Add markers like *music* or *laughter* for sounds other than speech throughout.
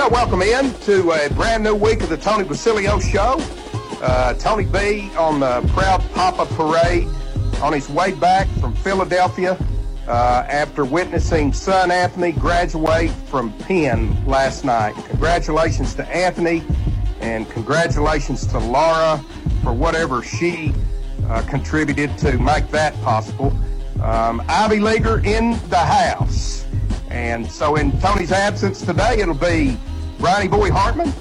Well, welcome in to a brand new week of the Tony Basilio Show. Uh, Tony B on the Proud Papa Parade on his way back from Philadelphia uh, after witnessing son Anthony graduate from Penn last night. Congratulations to Anthony and congratulations to Laura for whatever she uh, contributed to make that possible. Um, Ivy Leaguer in the house. And so in Tony's absence today, it'll be Bronny Boy Hartman.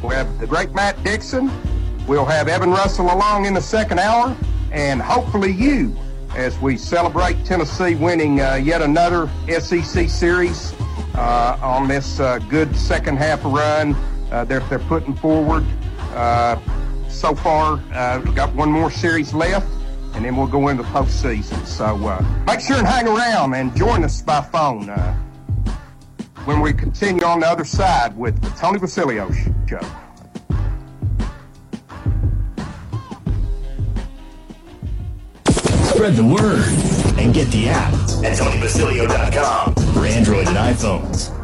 We'll have the great Matt Dixon. We'll have Evan Russell along in the second hour. And hopefully you as we celebrate Tennessee winning uh, yet another SEC series uh, on this uh, good second half run uh, they're, they're putting forward. Uh, so far, uh, we've got one more series left, and then we'll go into the postseason. So make sure and hang around and join us by phone when we continue on the other side with the Tony Basilio Show. Spread the word and get the app at TonyBasilio.com for Android and iPhones.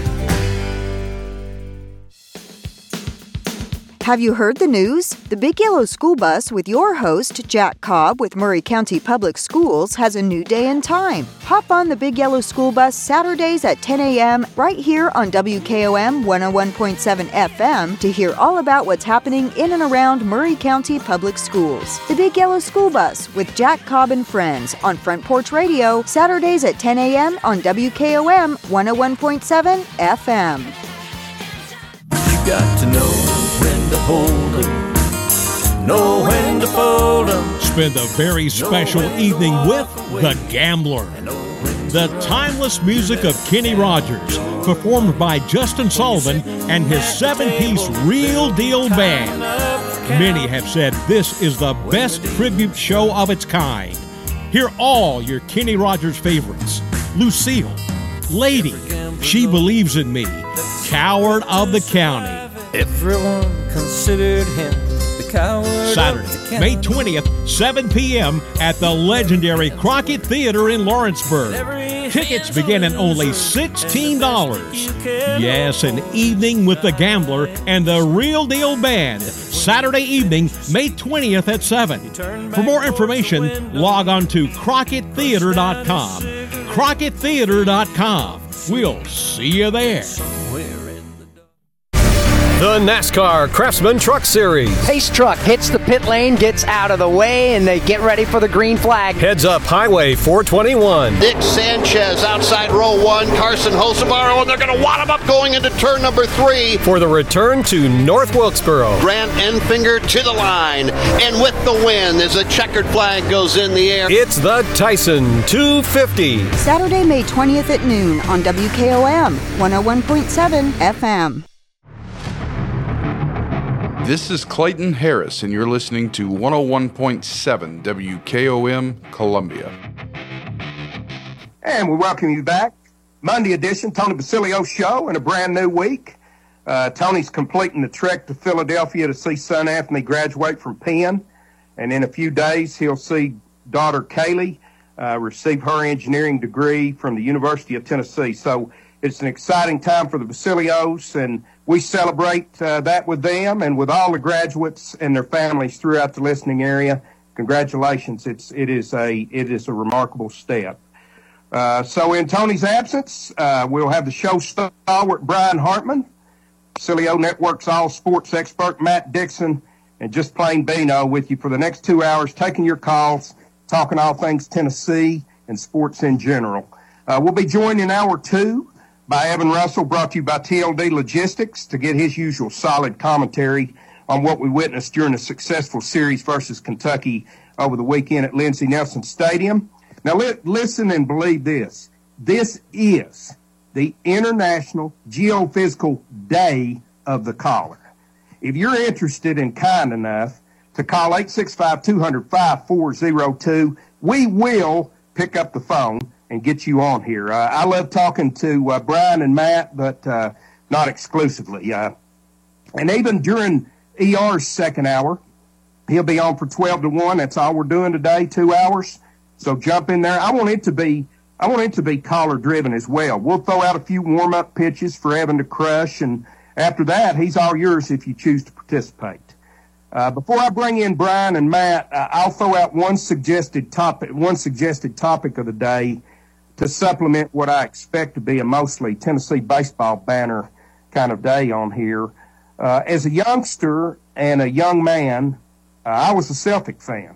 Have you heard the news? The Big Yellow School Bus with your host, Jack Cobb with Maury County Public Schools, has a new day and time. Hop on the Big Yellow School Bus Saturdays at 10 a.m. right here on WKOM 101.7 FM to hear all about what's happening in and around Maury County Public Schools. The Big Yellow School Bus with Jack Cobb and Friends on Front Porch Radio, Saturdays at 10 a.m. on WKOM 101.7 FM. You got to know hold 'em, know when to fold 'em. Spend a very special evening with The Gambler. The timeless music of Kenny Rogers, performed by Justin Sullivan and his seven piece Real Deal Band. Many have said this is the best tribute show of its kind. Hear all your Kenny Rogers favorites Lucille, Lady, She Believes in Me, Coward of the County. Everyone considered him the coward. Saturday, May 20th, 7 p.m. at the legendary Crockett Theater in Lawrenceburg. Tickets begin at only $16. Yes, an evening with the Gambler and the Real Deal Band. Saturday evening, May 20th at 7. For more information, log on to CrockettTheater.com. CrockettTheater.com. We'll see you there. The NASCAR Craftsman Truck Series. Pace truck hits the pit lane, gets out of the way, and they get ready for the green flag. Heads up Highway 421. Nick Sanchez outside row one, Carson Hocevar, and they're going to wad him up going into turn number three. For the return to North Wilkesboro. Grant Enfinger to the line, and with the win as a checkered flag goes in the air. It's the Tyson 250. Saturday, May 20th at noon on WKOM 101.7 FM. This is Clayton Harris, and you're listening to 101.7 WKOM Columbia. And we welcome you back. Monday edition, Tony Basilio Show, in a brand new week. Uh, Tony's completing the trek to Philadelphia to see son Anthony graduate from Penn. And in a few days, he'll see daughter Kaylee uh, receive her engineering degree from the University of Tennessee. So it's an exciting time for the Basilios, and we celebrate uh, that with them and with all the graduates and their families throughout the listening area. Congratulations! It's it is a it is a remarkable step. Uh, so in Tony's absence, uh, we'll have the show stalwart Brian Hartman, Cilio Network's all sports expert Matt Dixon, and just plain Bino with you for the next two hours, taking your calls, talking all things Tennessee and sports in general. Uh, we'll be joined in hour two by Evan Russell, brought to you by TLD Logistics to get his usual solid commentary on what we witnessed during a successful series versus Kentucky over the weekend at Lindsey Nelson Stadium. Now, li- listen and believe this. This is the International Geophysical Day of the Caller. If you're interested and kind enough to call 865-200-5402, we will pick up the phone and get you on here. Uh, I love talking to uh, Brian and Matt, but uh, not exclusively. Uh, and even during ER's second hour, he'll be on for 12 to 1. That's all we're doing today, two hours. So jump in there. I want it to be I want it to be caller driven as well. We'll throw out a few warm up pitches for Evan to crush, and after that, he's all yours if you choose to participate. Uh, before I bring in Brian and Matt, uh, I'll throw out one suggested topic, one suggested topic of the day to supplement what I expect to be a mostly Tennessee baseball banner kind of day on here. Uh, as a youngster and a young man, uh, I was a Celtic fan.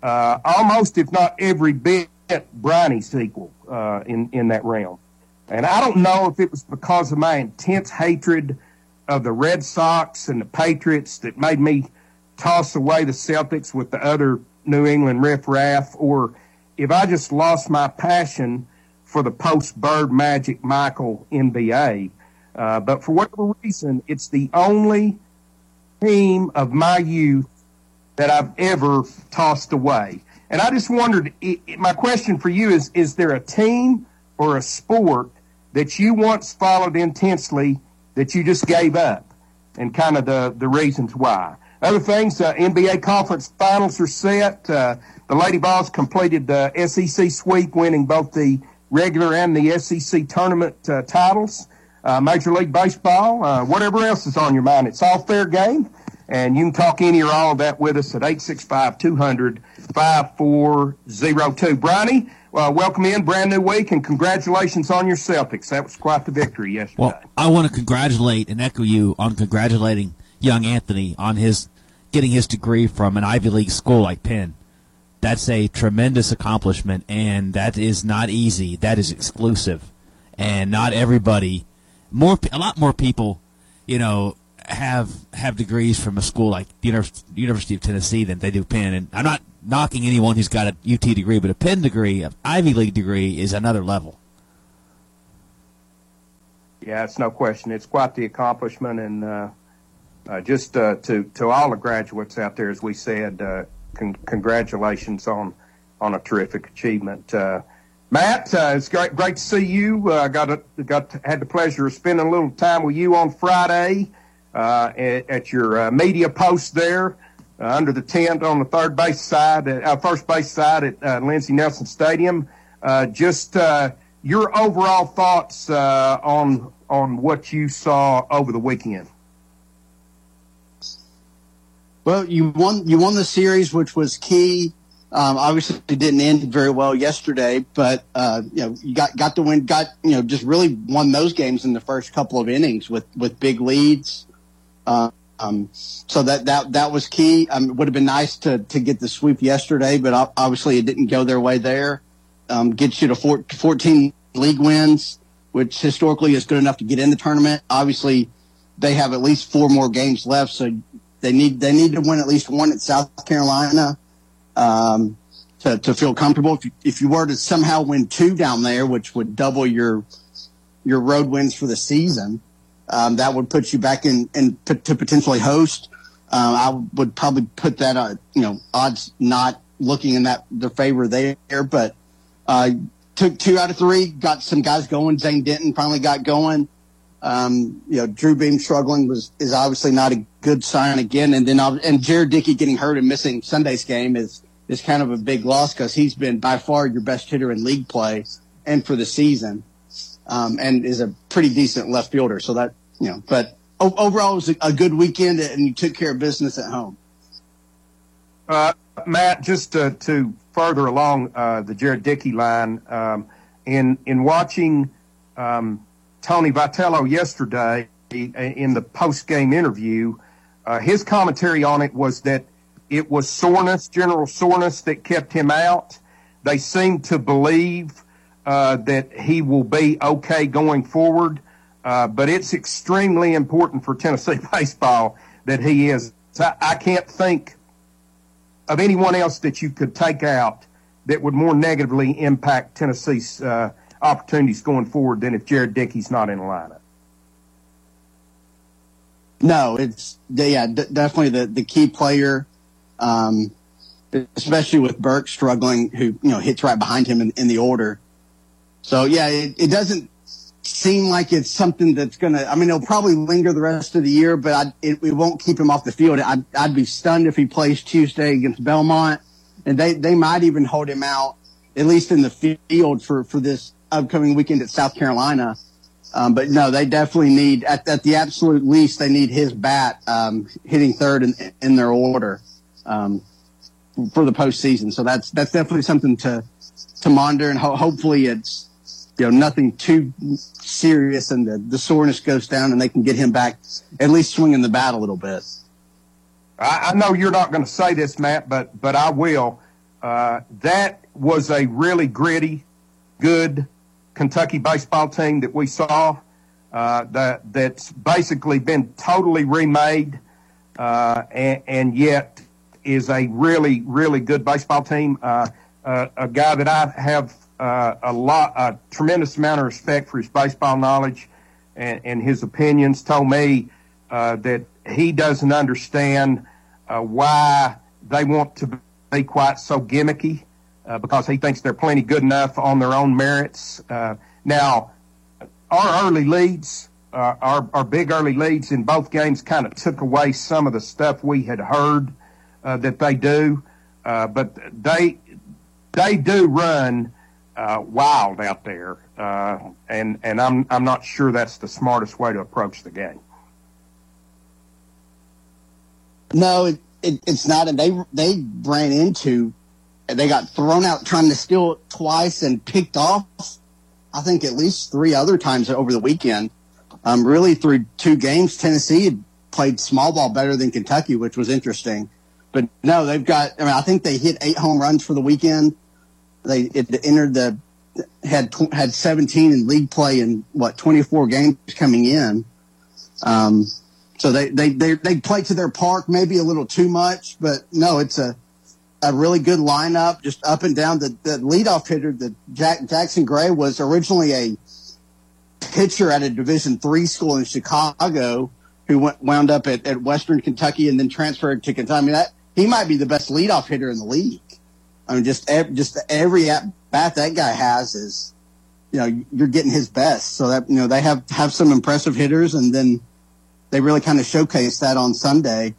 Uh, almost, if not every bit Briney's equal uh, in in that realm. And I don't know if it was because of my intense hatred of the Red Sox and the Patriots that made me toss away the Celtics with the other New England riffraff, or if I just lost my passion for the post Bird Magic Michael NBA. Uh, but for whatever reason, it's the only team of my youth that I've ever tossed away. And I just wondered, it, it, my question for you is, is there a team or a sport that you once followed intensely that you just gave up and kind of the, the reasons why? Other things, uh, NBA conference finals are set. Uh, the Lady Vols completed the SEC sweep, winning both the regular and the SEC tournament uh, titles. Uh, Major League Baseball, uh, whatever else is on your mind, it's all fair game. And you can talk any or all of that with us at 865 200 5402. Bronny, well, welcome in, brand new week, and congratulations on your Celtics. That was quite the victory yesterday. Well, I want to congratulate and echo you on congratulating young Anthony on his getting his degree from an Ivy League school like Penn. That's a tremendous accomplishment, and that is not easy. That is exclusive, and not everybody. More, a lot more people, you know, have have degrees from a school like the University of Tennessee than they do Penn. And I'm not knocking anyone who's got a UT degree, but a Penn degree, an Ivy League degree, is another level. Yeah, it's no question. It's quite the accomplishment, and uh, uh, just uh, to to all the graduates out there, as we said, uh, con- congratulations on on a terrific achievement. Uh, Matt, uh, it's great great to see you. Uh, I got a, got to, had the pleasure of spending a little time with you on Friday uh, at, at, your uh, media post there. under the tent on the third base side, uh, first base side at Lindsey Nelson Stadium. just your overall thoughts on on what you saw over the weekend. Well, you won you won the series, which was key. Um, obviously, it didn't end very well yesterday, but uh, you know you got got to win. Got you know just really won those games in the first couple of innings with with big leads. Uh, um, so that that that was key. Um, it would have been nice to to get the sweep yesterday, but obviously it didn't go their way there. Um, gets you to four, 14 league wins, which historically is good enough to get in the tournament. Obviously, they have at least four more games left, so they need they need to win at least one at South Carolina um, to to feel comfortable. If you, if you were to somehow win two down there, which would double your your road wins for the season, um, that would put you back in, in to potentially host. Uh, I would probably put that, uh, you know, odds not looking in that the favor there, but uh, took two out of three, got some guys going. Zane Denton finally got going. Um, you know, Drew Beam struggling was is obviously not a good sign again. And then and Jared Dickey getting hurt and missing Sunday's game is is kind of a big loss because he's been by far your best hitter in league play and for the season, um, and is a pretty decent left fielder. So that you know, but overall it was a, a, good weekend and you took care of business at home. Uh, Matt, just to, to further along uh, the Jared Dickey line, um, in in watching. Um, Tony Vitello yesterday in the post game interview. Uh, his commentary on it was that it was soreness, general soreness, that kept him out. They seem to believe uh, that he will be okay going forward, uh, but it's extremely important for Tennessee *laughs* baseball that he is. I, I can't think of anyone else that you could take out that would more negatively impact Tennessee's uh, opportunities going forward than if Jared Dickey's not in the lineup. No, it's yeah, d- definitely the the key player, um, especially with Burke struggling, who you know hits right behind him in, in the order. So yeah, it, it, doesn't seem like it's something that's gonna. I mean, it'll probably linger the rest of the year, but I, it, it, won't keep him off the field. I'd, I'd be stunned if he plays Tuesday against Belmont, and they they might even hold him out at least in the field for for this upcoming weekend at South Carolina. Um, but no, they definitely need at, at the absolute least they need his bat um, hitting third in, in their order um, for the postseason. So that's that's definitely something to to monitor, and ho- hopefully it's you know nothing too serious, and the, the soreness goes down, and they can get him back at least swinging the bat a little bit. I, I know you're not going to say this, Matt, but but I will. Uh, that was a really gritty, good Kentucky baseball team that we saw. Uh, that that's basically been totally remade, uh, and, and, yet is a really really good baseball team. Uh, uh a guy that I have uh, a lot, a tremendous amount of respect for his baseball knowledge and, and his opinions. Told me uh, that he doesn't understand why they want to be quite so gimmicky because he thinks they're plenty good enough on their own merits. now our early leads, uh, our, our big early leads in both games kind of took away some of the stuff we had heard uh, that they do. Uh, but they they do run uh, wild out there, uh, and and I'm I'm not sure that's the smartest way to approach the game. No, it, it, it's not, and they they ran into, they got thrown out trying to steal twice and picked off I think at least three other times over the weekend. Um, really through two games, Tennessee played small ball better than Kentucky, which was interesting. But no, they've got, I mean, I think they hit eight home runs for the weekend. They it entered the, had, had 17 in league play in what, 24 games coming in. Um, so they, they, they, they play to their park, maybe a little too much, but no, it's a, a really good lineup, just up and down. The, the leadoff hitter, the Jack, Jackson Gray, was originally a pitcher at a Division three school in Chicago, who went, wound up at, at Western Kentucky and then transferred to Kentucky. I mean, that he might be the best leadoff hitter in the league. I mean, just just every at bat that guy has is, you know, you're getting his best. So that you know they have have some impressive hitters, and then they really kind of showcase that on Sunday.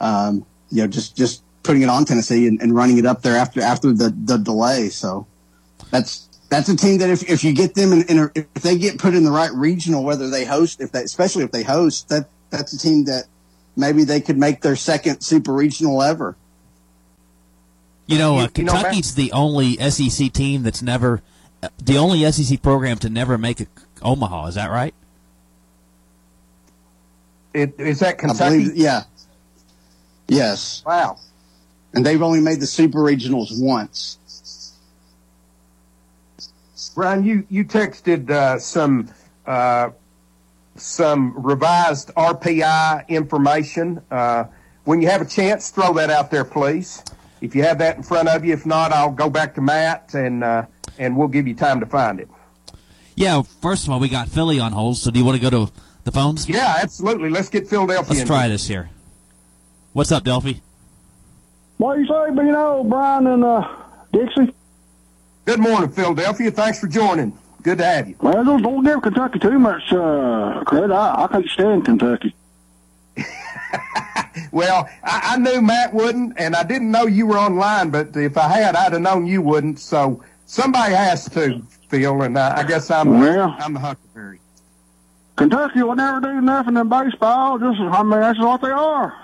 Um, you know, just just putting it on Tennessee and, and running it up there after after the, the delay. So that's that's a team that if, if you get them in, in a, if they get put in the right regional, whether they host, if they especially if they host, that that's a team that maybe they could make their second super regional ever. You know, uh, Kentucky's the only SEC team that's never, uh, the only SEC program to never make a Omaha. Is that right? It, is that Kentucky? Believe, yeah. Yes. Wow and they've only made the super regionals once. Brian, you you texted uh, some uh, some revised RPI information. Uh, when you have a chance, throw that out there, please. If you have that in front of you, if not, I'll go back to Matt and uh, and we'll give you time to find it. Yeah, first of all, we got Philly on hold. So do you want to go to the phones? Yeah, absolutely. Let's get Philadelphia. Let's try this here. What's up, Delphi? What do you say, Bino, Brian, and uh, Dixie? Good morning, Philadelphia. Thanks for joining. Good to have you. Well, don't, don't give Kentucky too much uh, credit. I, I can't stand Kentucky. *laughs* well, I, I knew Matt wouldn't, and I didn't know you were online, but if I had, I'd have known you wouldn't. So somebody has to, Phil, and I, I guess I'm, well, I'm the Huckleberry. Kentucky will never do nothing in baseball. Just, I mean, that's what they are.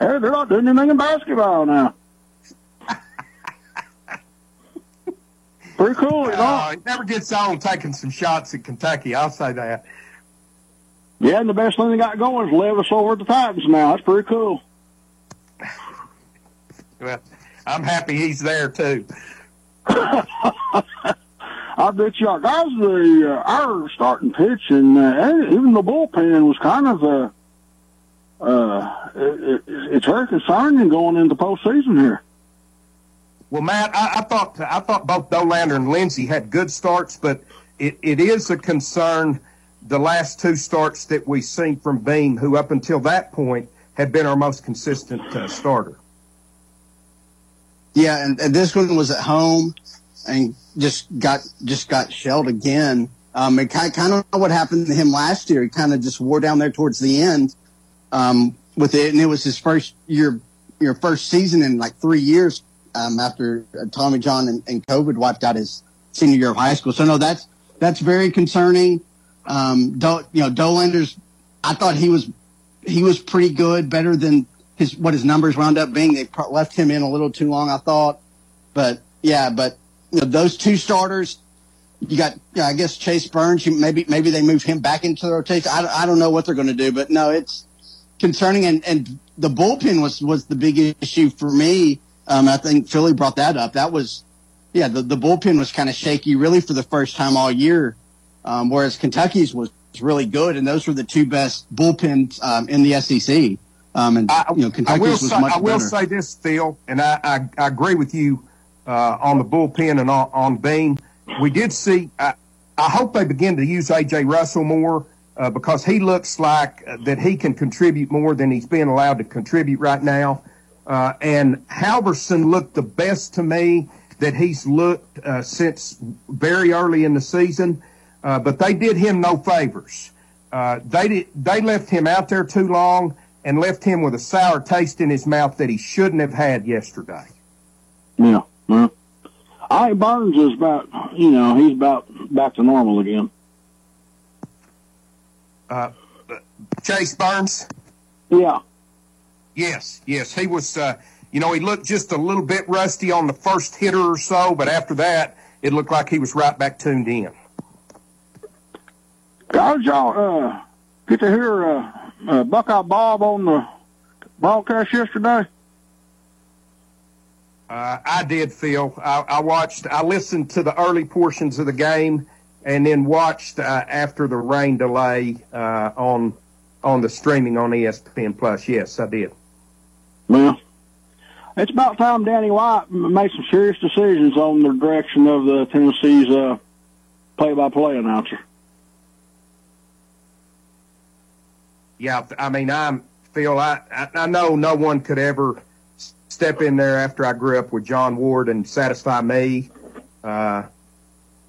Hey, they're not doing anything in basketball now. *laughs* Pretty cool, you know. Uh, it never gets old taking some shots at Kentucky. I'll say that. Yeah, and the best thing they got going is Levis over at the Titans now. That's pretty cool. *laughs* Well, I'm happy he's there too. *laughs* I bet you our guys, the uh, our starting pitch and uh, even the bullpen was kind of uh, uh, it, it's very concerning going into postseason here. Well, Matt, I, I thought I thought both Dollander and Lindsey had good starts, but it, it is a concern the last two starts that we've seen from Beam, who up until that point had been our most consistent uh, starter. Yeah, and, and, this one was at home and just got just got shelled again. Um, it kind, kind of what happened to him last year. He kind of just wore down there towards the end um, with it, and it was his first year, your first season in like three years um, after Tommy John and, and, COVID wiped out his senior year of high school. So no, that's that's very concerning. Um, Do, you know, Dollander's, I thought he was he was pretty good, better than his what his numbers wound up being. They left him in a little too long, I thought. But yeah, but you know, those two starters, you got, you know, I guess Chase Burns. maybe maybe they move him back into the rotation. I, I don't know what they're going to do, but no, it's concerning. And, and the bullpen was, was the big issue for me. Um, I think Philly brought that up. That was, yeah, the, the bullpen was kind of shaky really for the first time all year, um, whereas Kentucky's was really good, and those were the two best bullpens um, in the SEC. Um, and you know, I Kentucky's will, was say, much I will better. say this, Phil, and I, I, I agree with you uh, on the bullpen and on, on Beam. We did see. I, I hope they begin to use AJ Russell more uh, because he looks like uh, that he can contribute more than he's being allowed to contribute right now. Uh, and Halvorsen looked the best to me that he's looked uh, since very early in the season. Uh, but they did him no favors. Uh, they did, they left him out there too long and left him with a sour taste in his mouth that he shouldn't have had yesterday. Yeah. Well, I Burns is about, you know, he's about back to normal again. Uh, Chase Burns. Yeah. Yes, yes, he was. Uh, you know, he looked just a little bit rusty on the first hitter or so, but after that, it looked like he was right back tuned in. Guys, y'all uh, get to hear uh, uh, Buckeye Bob on the broadcast yesterday? Uh, I did, Phil. I, I watched. I listened to the early portions of the game, and then watched uh, after the rain delay uh, on on the streaming on ESPN Plus. Yes, I did. Well, it's about time Danny White made some serious decisions on the direction of the Tennessee's uh, play-by-play announcer. Yeah, I mean, I'm Phil. I, I I know no one could ever step in there after I grew up with John Ward and satisfy me. Uh,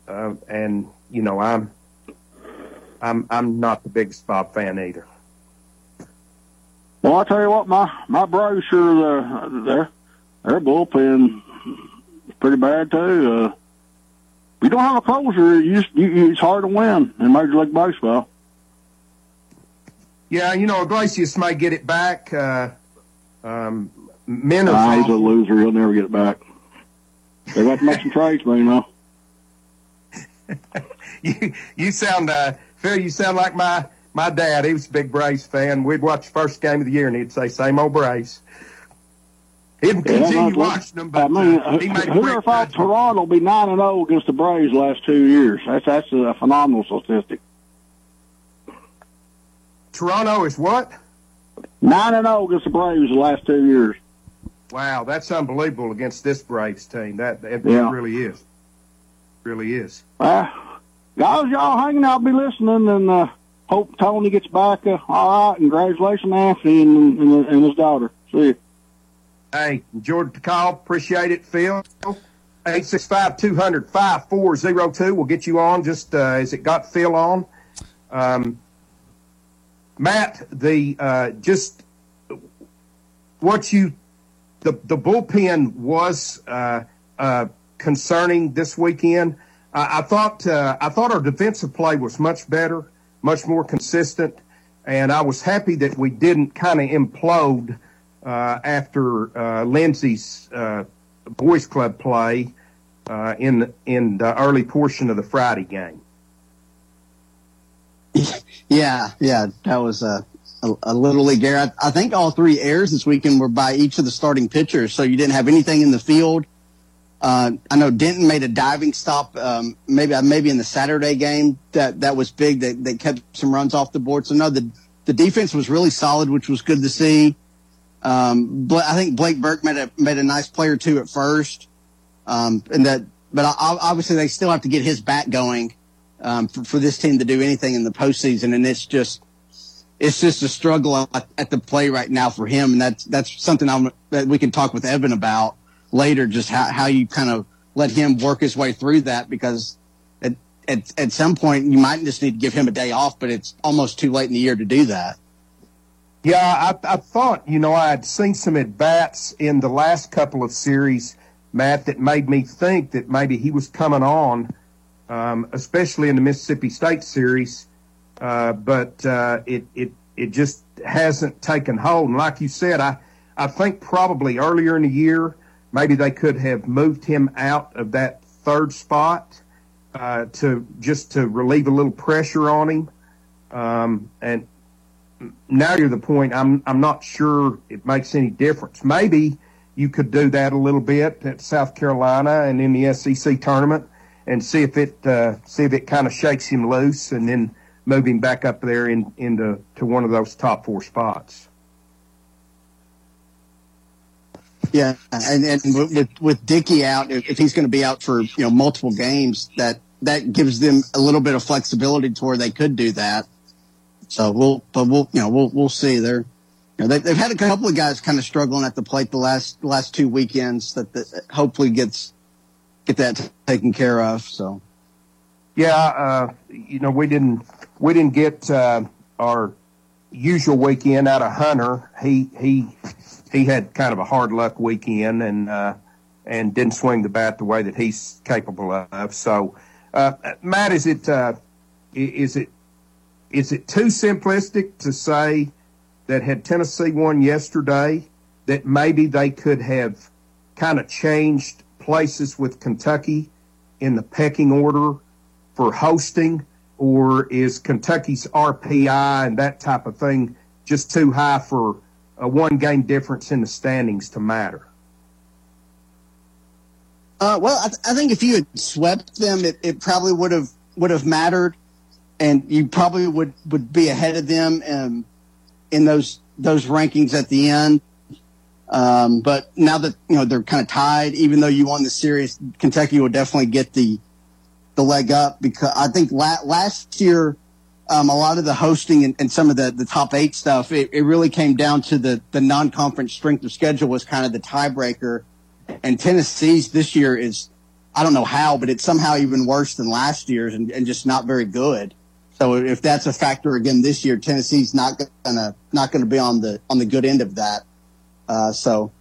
uh, and you know, I'm I'm I'm not the biggest Bob fan either. Well, I tell you what, my my Braves sure uh, their their bullpen is pretty bad too. Uh, if you don't have a closer, you, just- you, it's hard to win in Major League Baseball. Yeah, you know, Iglesias may get it back. Uh, um, Minter's Nah, he's a loser. He'll never get it back. They got to make some trades, man. You know. *laughs* you you sound uh, Phil. You sound like my my dad. He was a big Braves fan. We'd watch the first game of the year, and he'd say, "Same old Braves." He'd Yeah, continue watching them, but I mean, uh, he made whoever thought Toronto will be nine and zero against the Braves last two years? That's that's a phenomenal statistic. Toronto is what? Nine and zero against the Braves the last two years. Wow, that's unbelievable against this Braves team. That it Yeah. really is. Really is. Uh, guys, y'all hanging out, be listening, and uh, hope Tony gets back uh, all right. And congratulations, Anthony and, and, and his daughter. See you. Hey, enjoyed the call. Appreciate it, Phil. 865-200-5402. We'll get you on just uh, as it got Phil on. Um, Matt, the uh, just what you the the bullpen was uh, uh, concerning this weekend. I, I thought uh, I thought our defensive play was much better, much more consistent, and I was happy that we didn't kind of implode uh, after uh, Lindsey's uh, boys club play uh, in in the early portion of the Friday game. *laughs* Yeah, yeah, that was a, a, a little league error. I, I think all three errors this weekend were by each of the starting pitchers, so you didn't have anything in the field. Uh, I know Denton made a diving stop, um, maybe maybe in the Saturday game that that was big. That that kept some runs off the board. So no, the the defense was really solid, which was good to see. Um, I think Blake Burke made a made a nice play or two at first, um, and that. But obviously, they still have to get his bat going um, for, for this team to do anything in the postseason, and it's just it's just a struggle at, at the play right now for him, and that's that's something I'm, that we can talk with Evan about later. Just how how you kind of let him work his way through that because. At, at, at some point, you might just need to give him a day off, but it's almost too late in the year to do that. Yeah, I, I thought, you know, I had seen some at bats in the last couple of series, Matt, that made me think that maybe he was coming on, um, especially in the Mississippi State series. Uh, but uh, it, it, it just hasn't taken hold. And like you said, I, I think probably earlier in the year, maybe they could have moved him out of that third spot uh, to just to relieve a little pressure on him. Um, and now you're the point. I'm I'm not sure it makes any difference. Maybe you could do that a little bit at South Carolina and in the SEC tournament, and see if it uh, see if it kind of shakes him loose, and then move him back up there in into to one of those top four spots. Yeah, and, and with with Dickey out, if, he's going to be out for you know multiple games, that that gives them a little bit of flexibility to where they could do that. So we'll, but we'll, you know, we'll we'll see. They're, you know, they, they've had a couple of guys kind of struggling at the plate the last last two weekends that, that hopefully gets get that taken care of. So yeah, uh, you know, we didn't we didn't get uh, our usual weekend out of Hunter. He he he had kind of a hard luck weekend and uh, and didn't swing the bat the way that he's capable of. So, uh, Matt, is it uh, is it is it too simplistic to say that had Tennessee won yesterday, that maybe they could have kind of changed places with Kentucky in the pecking order for hosting, or is Kentucky's RPI and that type of thing just too high for a one game difference in the standings to matter? Uh, well, I, th- I, think if you had swept them, it, it probably would have would have mattered, and you probably would, would be ahead of them in, in those those rankings at the end. Um, but now that you know they're kind of tied, even though you won the series, Kentucky will definitely get the the leg up because I think la- last year um, a lot of the hosting and, and, some of the, the top eight stuff, it, it really came down to the, the non-conference strength of schedule was kind of the tiebreaker. And Tennessee's this year is, I don't know how, but it's somehow even worse than last year's and, and just not very good. So if that's a factor again this year, Tennessee's not gonna not gonna be on the on the good end of that. Uh, so,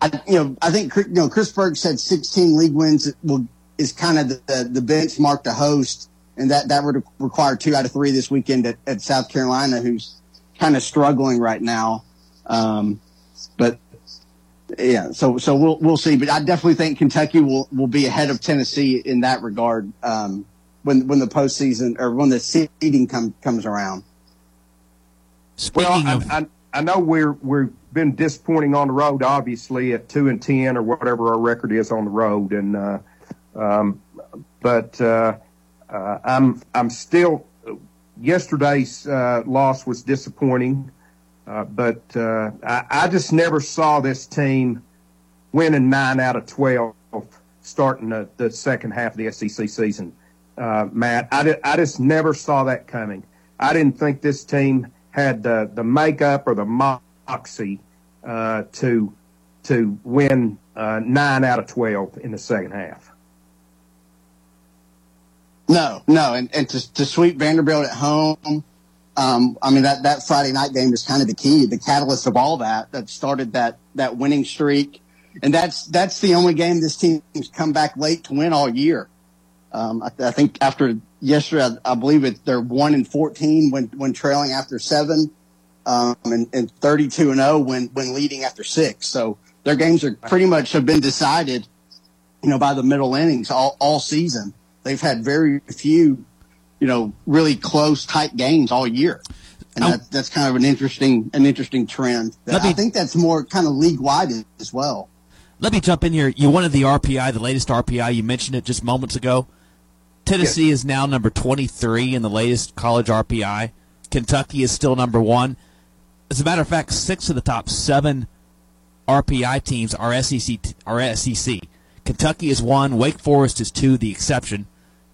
I you know I think you know Chris Berg said 16 league wins will is kind of the, the benchmark to host and that that would require two out of three this weekend at, at South Carolina, who's kind of struggling right now. Um, but yeah, so so we'll we'll see. But I definitely think Kentucky will will be ahead of Tennessee in that regard um, when when the postseason or when the seeding come, comes around. Speaking well, of- I, I know we're we've been disappointing on the road, obviously at two and ten or whatever our record is on the road, and uh, um, but. Uh, uh, I'm I'm still. Yesterday's uh, loss was disappointing, uh, but uh, I, I, just never saw this team winning nine out of twelve starting the, the second half of the SEC season. Uh, Matt, I, di- I just never saw that coming. I didn't think this team had the the makeup or the moxie uh, to to win nine out of twelve in the second half. No, no, and, and to, to sweep Vanderbilt at home, um, I mean that that Friday night game is kind of the key, the catalyst of all that that started that that winning streak, and that's that's the only game this team's come back late to win all year. Um, I, I, think after yesterday, I, I, believe it they're one and fourteen when when trailing after seven, um, and, and thirty two and zero oh when when leading after six. So their games are pretty much have been decided, you know, by the middle innings all all season they've had very few, you know, really close, tight games all year. And oh. that, that's kind of an interesting, an interesting trend. Me, I think that's more kind of league wide as well. Let me jump in here. You wanted the RPI, the latest RPI. You mentioned it just moments ago. Tennessee yes. is now number 23 in the latest college RPI. Kentucky is still number one. As a matter of fact, six of the top seven RPI teams are SEC. Are SEC. Kentucky is one. Wake Forest is two. The exception.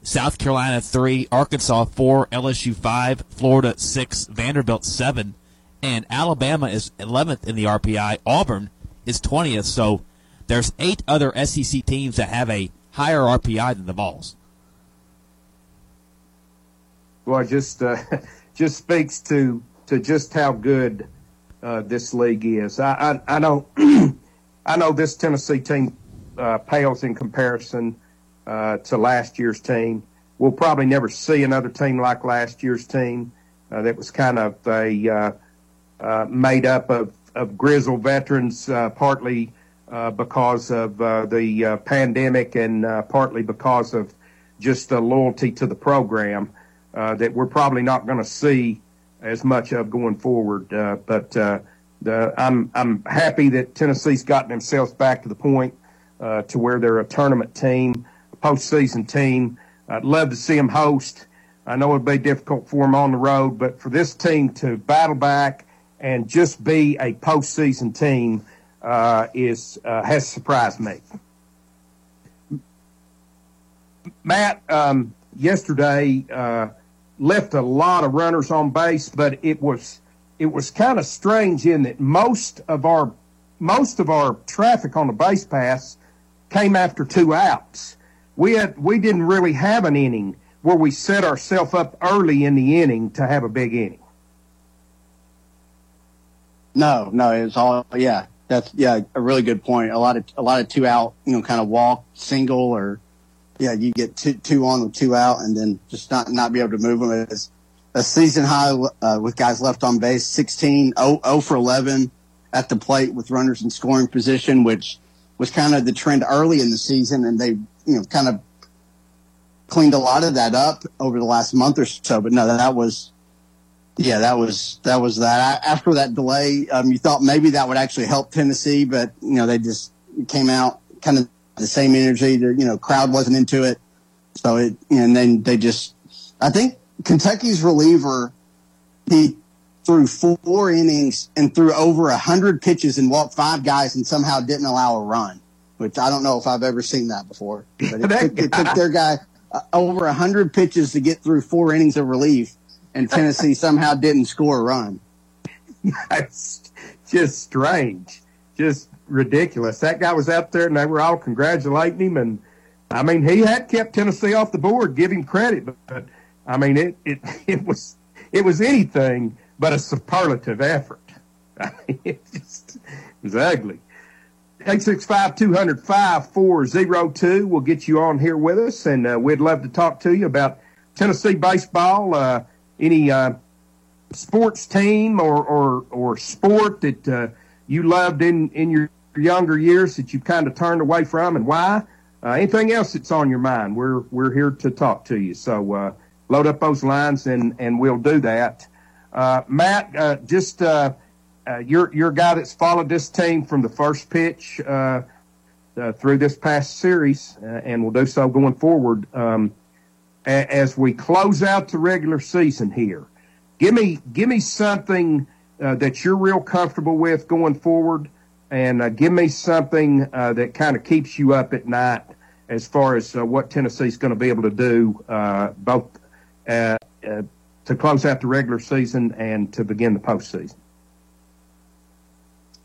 South Carolina three, Arkansas four, LSU five, Florida six, Vanderbilt seven, and Alabama is 11th in the RPI. Auburn is 20th. So there's eight other SEC teams that have a higher RPI than the Vols. Well, it just uh, *laughs* just speaks to to just how good uh, this league is. I I, I know *clears throat* I know this Tennessee team uh, pales in comparison uh, to last year's team. We'll probably never see another team like last year's team uh, that was kind of a uh, uh, made up of, of grizzled veterans, uh, partly because of the pandemic and partly because of just the loyalty to the program that we're probably not going to see as much of going forward. but the, I'm I'm happy that Tennessee's gotten themselves back to the point uh, to where they're a tournament team, a postseason team. I'd love to see them host. I know it'd be difficult for them on the road, but for this team to battle back and just be a postseason team uh, is uh, has surprised me. Matt, um, yesterday uh, left a lot of runners on base, but it was it was kind of strange in that most of our most of our traffic on the base pass came after two outs. We had we didn't really have an inning where we set ourselves up early in the inning to have a big inning. No, no, it was all yeah. That's yeah, a really good point. A lot of a lot of two out, you know, kind of walk single or yeah, you get two two on with two out, and then just not not be able to move them. It's a season high uh, with guys left on base, 16, 0, 0 for 11 at the plate with runners in scoring position, which was kind of the trend early in the season, and they you know kind of cleaned a lot of that up over the last month or so. But no, that was yeah, that was that was that. After that delay, um, you thought maybe that would actually help Tennessee, but you know they just came out kind of the same energy. The, you know, crowd wasn't into it, so it and then they just. I think Kentucky's reliever, he threw four innings and threw over a hundred pitches and walked five guys and somehow didn't allow a run, which I don't know if I've ever seen that before. But it, *laughs* took, it took their guy uh, over a hundred pitches to get through four innings of relief and Tennessee *laughs* somehow didn't score a run. That's just strange, just ridiculous. That guy was out there, and they were all congratulating him. And I mean, he had kept Tennessee off the board. Give him credit, but, but I mean, it it *laughs* it was it was anything but a superlative effort. *laughs* I mean, it just it was ugly. 865-200-5402 will get you on here with us, and uh, we'd love to talk to you about Tennessee baseball. Uh, any uh, sports team or, or, or sport that uh, you loved in, in your younger years that you've kind of turned away from and why? Uh, anything else that's on your mind, we're, we're here to talk to you. So uh, load up those lines and, and we'll do that. Uh, Matt, uh, just uh, uh, you're, you're a guy that's followed this team from the first pitch uh, uh, through this past series, and will do so going forward. Um, as we close out the regular season here, give me give me something that you're real comfortable with going forward, and give me something that kind of keeps you up at night as far as what Tennessee's going to be able to do both uh, to close out the regular season and to begin the postseason.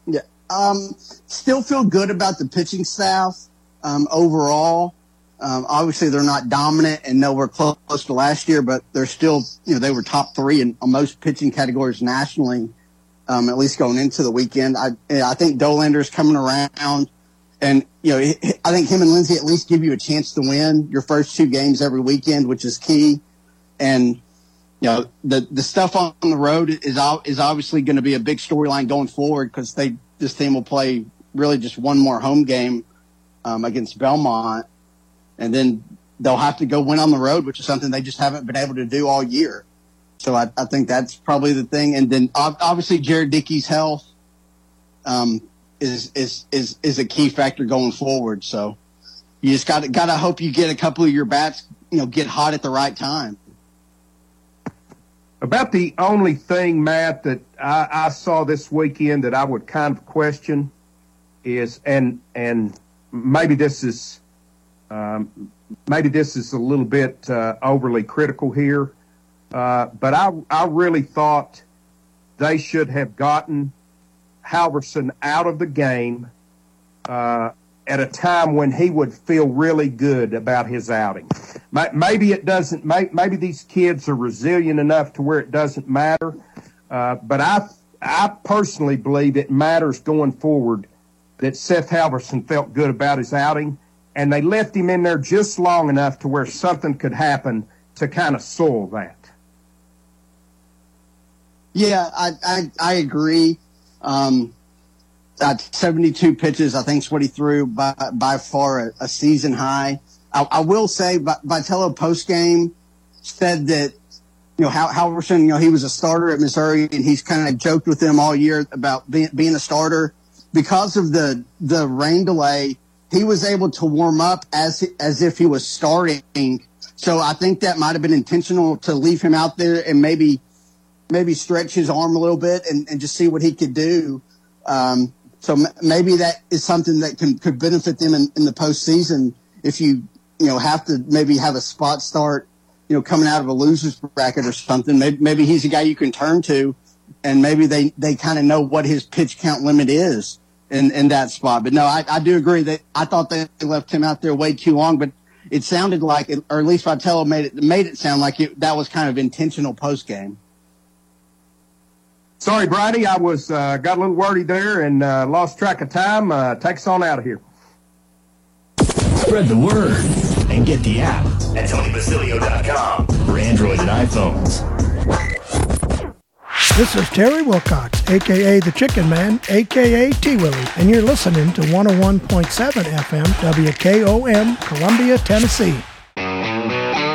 Yeah, um, still feel good about the pitching staff um, overall. Um, obviously, they're not dominant and nowhere close to last year, but they're still, you know, they were top three in most pitching categories nationally, um, at least going into the weekend. I, I think Dollander's coming around, and you know, I think him and Lindsey at least give you a chance to win your first two games every weekend, which is key. And you know, the the stuff on the road is is obviously going to be a big storyline going forward because they this team will play really just one more home game um, against Belmont and then they'll have to go win on the road, which is something they just haven't been able to do all year. So I, I think that's probably the thing. And then obviously Jared Dickey's health um, is is is is a key factor going forward. So you just got got to hope you get a couple of your bats, you know, get hot at the right time. About the only thing, Matt, that I, I saw this weekend that I would kind of question is, and and maybe this is um, maybe this is a little bit uh, overly critical here, uh, but I, I really thought they should have gotten Halvorsen out of the game uh, at a time when he would feel really good about his outing. Maybe it doesn't. Maybe these kids are resilient enough to where it doesn't matter. Uh, but I, I personally believe it matters going forward that Seth Halvorsen felt good about his outing and they left him in there just long enough to where something could happen to kind of soil that. Yeah, I I, I agree. Um, at 72 pitches, I think is what he threw by by far a, a season high. I, I, will say, Vitello post game said that you know, Hal Halvorsen, you know, he was a starter at Missouri and he's kind of joked with them all year about being, being a starter because of the, the rain delay. He was able to warm up as, as if he was starting. So I think that might have been intentional to leave him out there and maybe, maybe stretch his arm a little bit and, and just see what he could do. Um, so m- maybe that is something that can, could benefit them in, in the postseason if you, you know, have to maybe have a spot start you know, coming out of a loser's bracket or something. Maybe, maybe he's a guy you can turn to, and maybe they, they kind of know what his pitch count limit is in, in that spot. But no, I, I do agree that I thought they left him out there way too long, but it sounded like, or at least Vitello made it, made it sound like it, that was kind of intentional post game. Sorry, Bridie, I was uh, got a little wordy there and uh, lost track of time. Uh, take us on out of here. Spread the word and get the app at TonyBasilio.com for Android and iPhones. This is Terry Wilcox, aka the Chicken Man, aka T Willie, and you're listening to 101.7 FM WKOM, Columbia, Tennessee.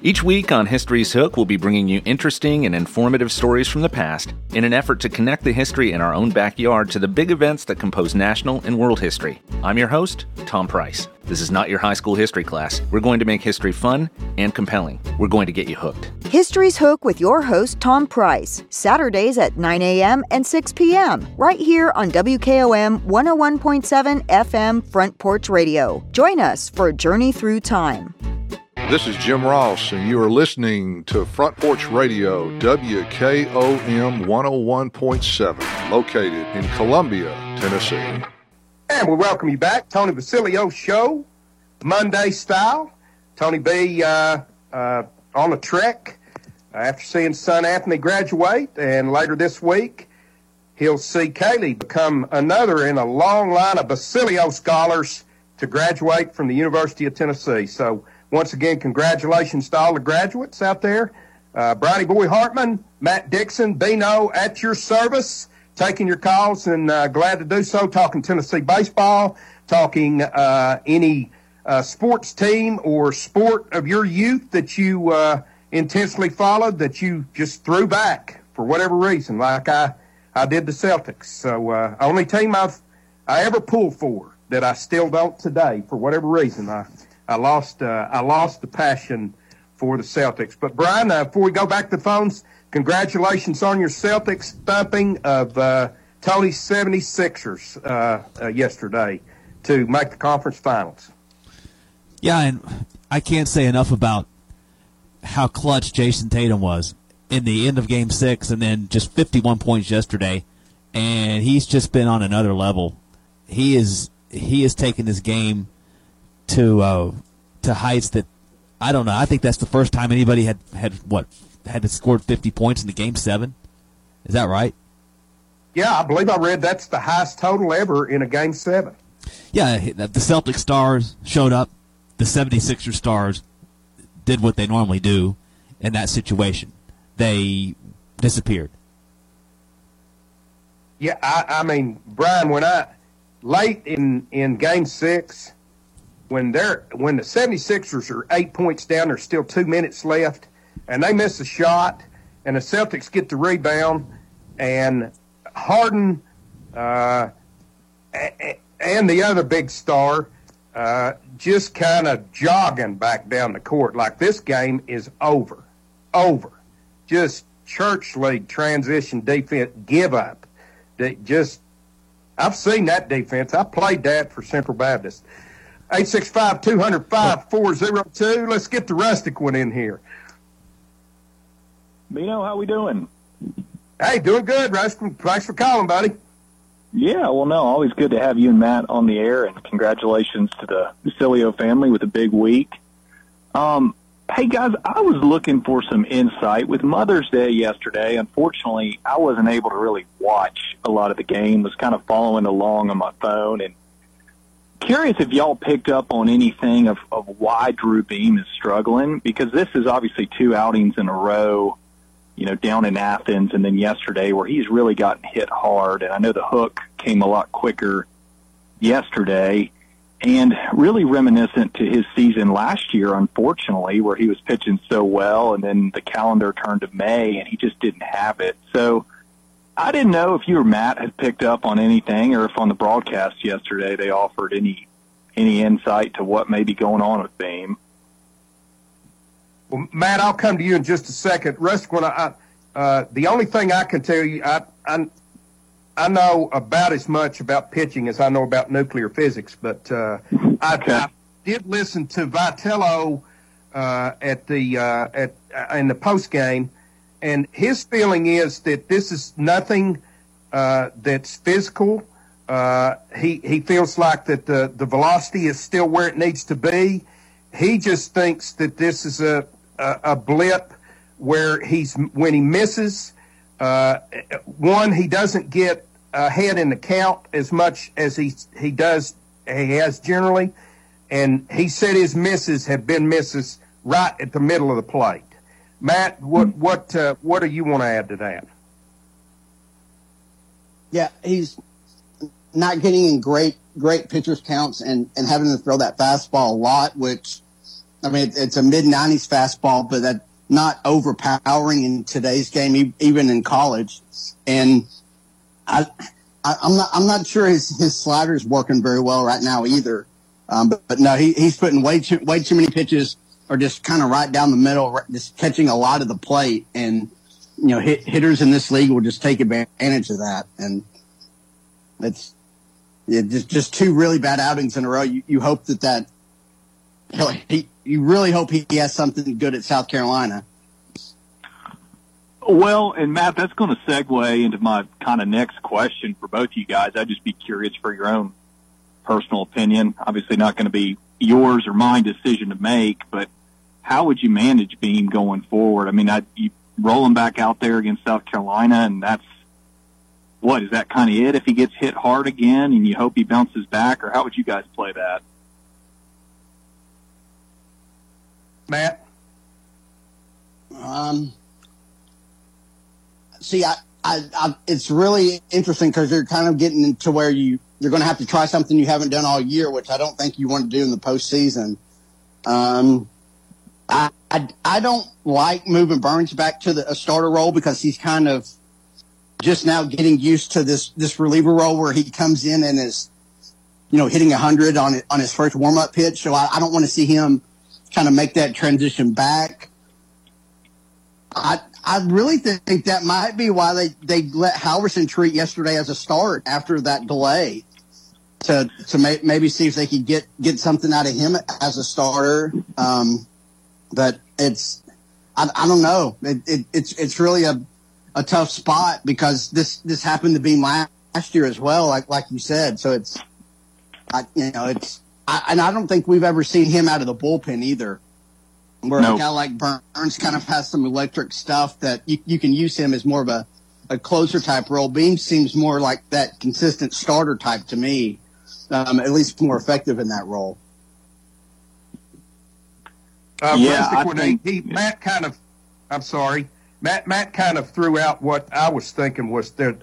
Each week on History's Hook, we'll be bringing you interesting and informative stories from the past in an effort to connect the history in our own backyard to the big events that compose national and world history. I'm your host, Tom Price. This is not your high school history class. We're going to make history fun and compelling. We're going to get you hooked. History's Hook with your host, Tom Price, Saturdays at 9 a.m. and 6 p.m., right here on WKOM 101.7 FM Front Porch Radio. Join us for a journey through time. This is Jim Ross, and you are listening to Front Porch Radio, WKOM 101.7, located in Columbia, Tennessee. And we welcome you back, Tony Basilio Show, Monday style. Tony B uh, uh, on the trek after seeing son Anthony graduate, and later this week he'll see Kaylee become another in a long line of Basilio scholars to graduate from the University of Tennessee. So once again, congratulations to all the graduates out there. Uh, Bronny Boy Hartman, Matt Dixon, Bino at your service, taking your calls and uh, glad to do so. Talking Tennessee baseball, talking uh, any uh, sports team or sport of your youth that you uh, intensely followed that you just threw back for whatever reason, like I, I did the Celtics. So uh, only team I've I ever pulled for that I still don't today for whatever reason. I I lost uh, I lost the passion for the Celtics. But Brian, uh, before we go back to the phones, congratulations on your Celtics thumping of uh, Tony's 76ers uh, uh, yesterday to make the conference finals. Yeah, and I can't say enough about how clutch Jayson Tatum was in the end of Game Six, and then just 51 points yesterday, and he's just been on another level. He is he has taken his game to uh, to heights that I don't know. I think that's the first time anybody had had what had scored 50 points in the game seven. Is that right? Yeah, I believe I read that's the highest total ever in a game seven. Yeah, the Celtic stars showed up. The 76er stars did what they normally do in that situation. They disappeared. Yeah, I, I mean, Brian, when I late in in game six, when they're when the 76ers are eight points down, there's still two minutes left, and they miss a shot, and the Celtics get the rebound, and Harden uh, and the other big star uh, just kind of jogging back down the court like this game is over, over. Just church league transition defense give up. They just I've seen that defense. I played that for Central Baptist. 865 205 402. Let's get the rustic one in here. Bino, how we doing? Hey, doing good, Rustic. Thanks for calling, buddy. Yeah, well, no, always good to have you and Matt on the air, and congratulations to the Basilio family with a big week. Um, hey, guys, I was looking for some insight with Mother's Day yesterday. Unfortunately, I wasn't able to really watch a lot of the game. Was kind of following along on my phone, and curious if y'all picked up on anything of, of why Drew Beam is struggling because this is obviously two outings in a row, you know, down in Athens and then yesterday where he's really gotten hit hard. And I know the hook came a lot quicker yesterday and really reminiscent to his season last year, unfortunately, where he was pitching so well and then the calendar turned to May and he just didn't have it. So, I didn't know if you or Matt had picked up on anything, or if on the broadcast yesterday they offered any any insight to what may be going on with Beam. Well, Matt, I'll come to you in just a second. Rustic, when I, uh, the only thing I can tell you, I, I I know about as much about pitching as I know about nuclear physics, but uh, I, I did listen to Vitello uh, at the uh, at uh, in the post game and his feeling is that this is nothing uh, that's physical. Uh, he he feels like that the the velocity is still where it needs to be. He just thinks that this is a a, a blip where he's when he misses. Uh, one, he doesn't get ahead in the count as much as he he does he has generally, and he said his misses have been misses right at the middle of the plate. Matt, what what uh, what do you want to add to that? Yeah, he's not getting in great great pitchers counts and and having to throw that fastball a lot, which I mean, it's a mid 90s fastball, but that not overpowering in today's game, even in college. And I, I am not I'm not sure his his slider is working very well right now either. Um, but, but no, he, he's putting way too way too many pitches or just kind of right down the middle, just catching a lot of the plate. And you know, hit, hitters in this league will just take advantage of that. And it's just just two really bad outings in a row. You, you hope that that he, you really hope he has something good at South Carolina. Well, and Matt, that's going to segue into my kind of next question for both you guys. I'd just be curious for your own personal opinion. Obviously, not going to be yours or my decision to make, but how would you manage Beam going forward? I mean, I, you roll him back out there against South Carolina, and that's what is that kind of it? If he gets hit hard again, and you hope he bounces back, or how would you guys play that? Matt? Um, see, I, I, I, it's really interesting because you're kind of getting into where you you're going to have to try something you haven't done all year, which I don't think you want to do in the postseason. Um, I, I, don't like moving Burns back to the a starter role because he's kind of just now getting used to this this reliever role where he comes in and is, you know, hitting hundred on it on his first warm up pitch. So I, I don't want to see him kind of make that transition back. I I really think that might be why they, they let Halvorsen treat yesterday as a start after that delay to to may, maybe see if they could get get something out of him as a starter. Um, but it's I, I don't know. It, it, it's it's really a a tough spot because this this happened to be last year as well, like like you said. So it's I, you know it's I, and I don't think we've ever seen him out of the bullpen either. Where nope. a guy like Burns kind of has some electric stuff that you, you can use him as more of a, a closer type role. Beam seems more like that consistent starter type to me, um, at least more effective in that role. Uh, yeah, think, he, Matt kind of, I'm sorry, Matt. Matt kind of threw out what I was thinking was that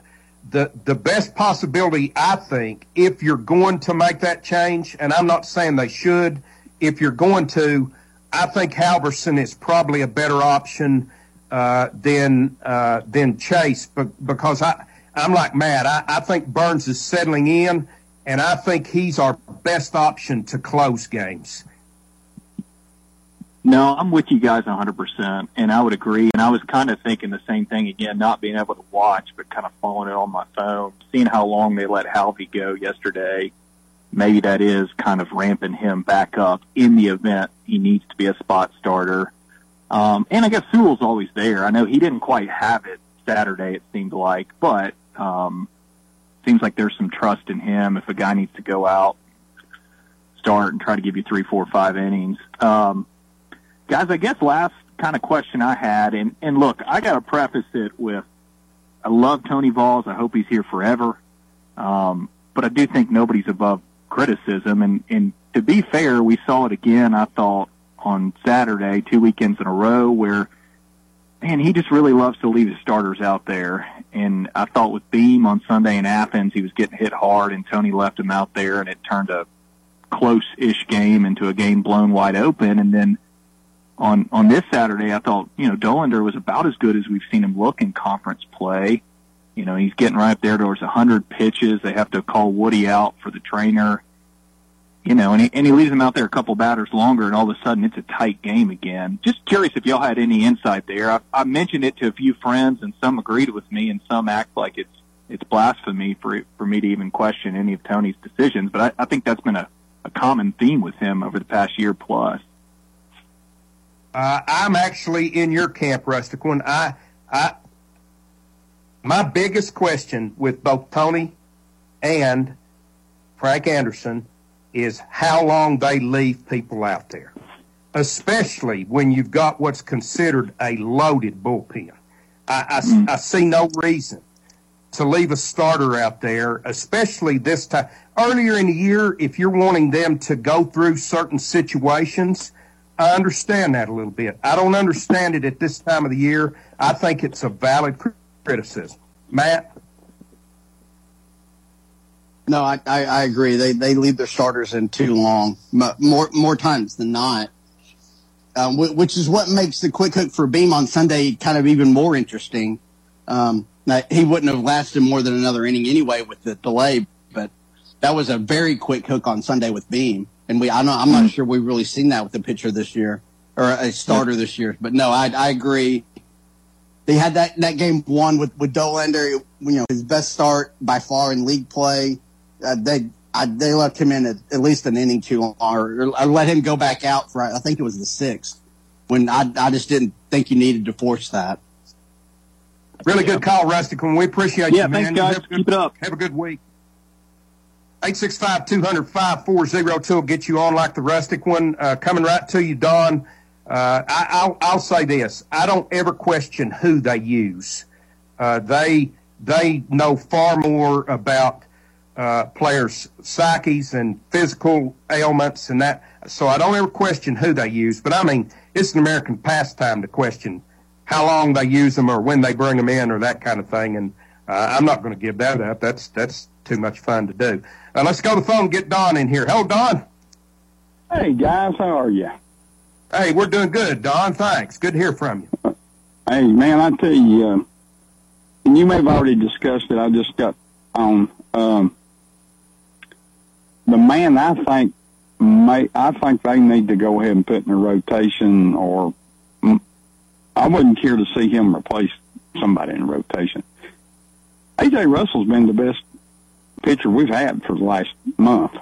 the the best possibility I think if you're going to make that change, and I'm not saying they should, if you're going to, I think Halvorsen is probably a better option uh, than uh, than Chase, but, because I I'm like Matt. I, I think Burns is settling in, and I think he's our best option to close games. No, I'm with you guys 100%, and I would agree. And I was kind of thinking the same thing again, not being able to watch, but kind of following it on my phone, seeing how long they let Halvey go yesterday. Maybe that is kind of ramping him back up in the event he needs to be a spot starter. Um, and I guess Sewell's always there. I know he didn't quite have it Saturday, it seemed like, but um, seems like there's some trust in him if a guy needs to go out, start, and try to give you three, four, five innings. Um, Guys, I guess last kind of question I had, and, and look, I got to preface it with I love Tony Valls. I hope he's here forever. Um, but I do think nobody's above criticism. And, and to be fair, we saw it again, I thought, on Saturday, two weekends in a row, where, man, he just really loves to leave his starters out there. And I thought with Beam on Sunday in Athens, he was getting hit hard, and Tony left him out there, and it turned a close-ish game into a game blown wide open. And then on on this Saturday, I thought you know Dollander was about as good as we've seen him look in conference play. You know, he's getting right up there towards a hundred pitches. They have to call Woody out for the trainer. You know, and he, and he leaves him out there a couple batters longer, and all of a sudden it's a tight game again. Just curious if y'all had any insight there. I, I mentioned it to a few friends, and some agreed with me, and some act like it's it's blasphemy for for me to even question any of Tony's decisions. But I, I think that's been a, a common theme with him over the past year plus. Uh, I'm actually in your camp, Rustic One. I, I, my biggest question with both Tony and Frank Anderson is how long they leave people out there, especially when you've got what's considered a loaded bullpen. I, I, mm. I see no reason to leave a starter out there, especially this time. Earlier in the year, if you're wanting them to go through certain situations – I understand that a little bit. I don't understand it at this time of the year. I think it's a valid criticism. Matt? No, I, I, I agree. They they leave their starters in too long, more more times than not. um, which is what makes the quick hook for Beam on Sunday kind of even more interesting. Um, he wouldn't have lasted more than another inning anyway with the delay, but that was a very quick hook on Sunday with Beam. And we, I know, I'm not sure we've really seen that with the pitcher this year or a starter this year. But no, I, I agree. They had that, that game one with, with Dollander, you know, his best start by far in league play. Uh, they, I, they left him in at, at, least an inning too long or, or let him go back out for, I think it was the sixth when I, I just didn't think you needed to force that. Really good call, Rustic. We appreciate yeah, you, man. Thanks, guys. Have Keep it up. Have a good week. 865-200-5402 will get you on like the Rustic one. Uh, coming right to you, Don. Uh, I, will I'll say this. I don't ever question who they use. Uh, they, they know far more about uh, players' psyches and physical ailments and that. So I don't ever question who they use. But I mean, it's an American pastime to question how long they use them or when they bring them in or that kind of thing. And uh, I'm not going to give that up. That's that's too much fun to do. Uh, let's go to the phone and get Don in here. Hello, Don. Hey, guys. How are you? Hey, we're doing good, Don. Thanks. Good to hear from you. Hey, man, I tell you, uh, and you may have already discussed it. I just got on. Um, the man I think may, I think they need to go ahead and put in a rotation or I wouldn't care to see him replace somebody in rotation. AJ Russell's been the best pitcher we've had for the last month.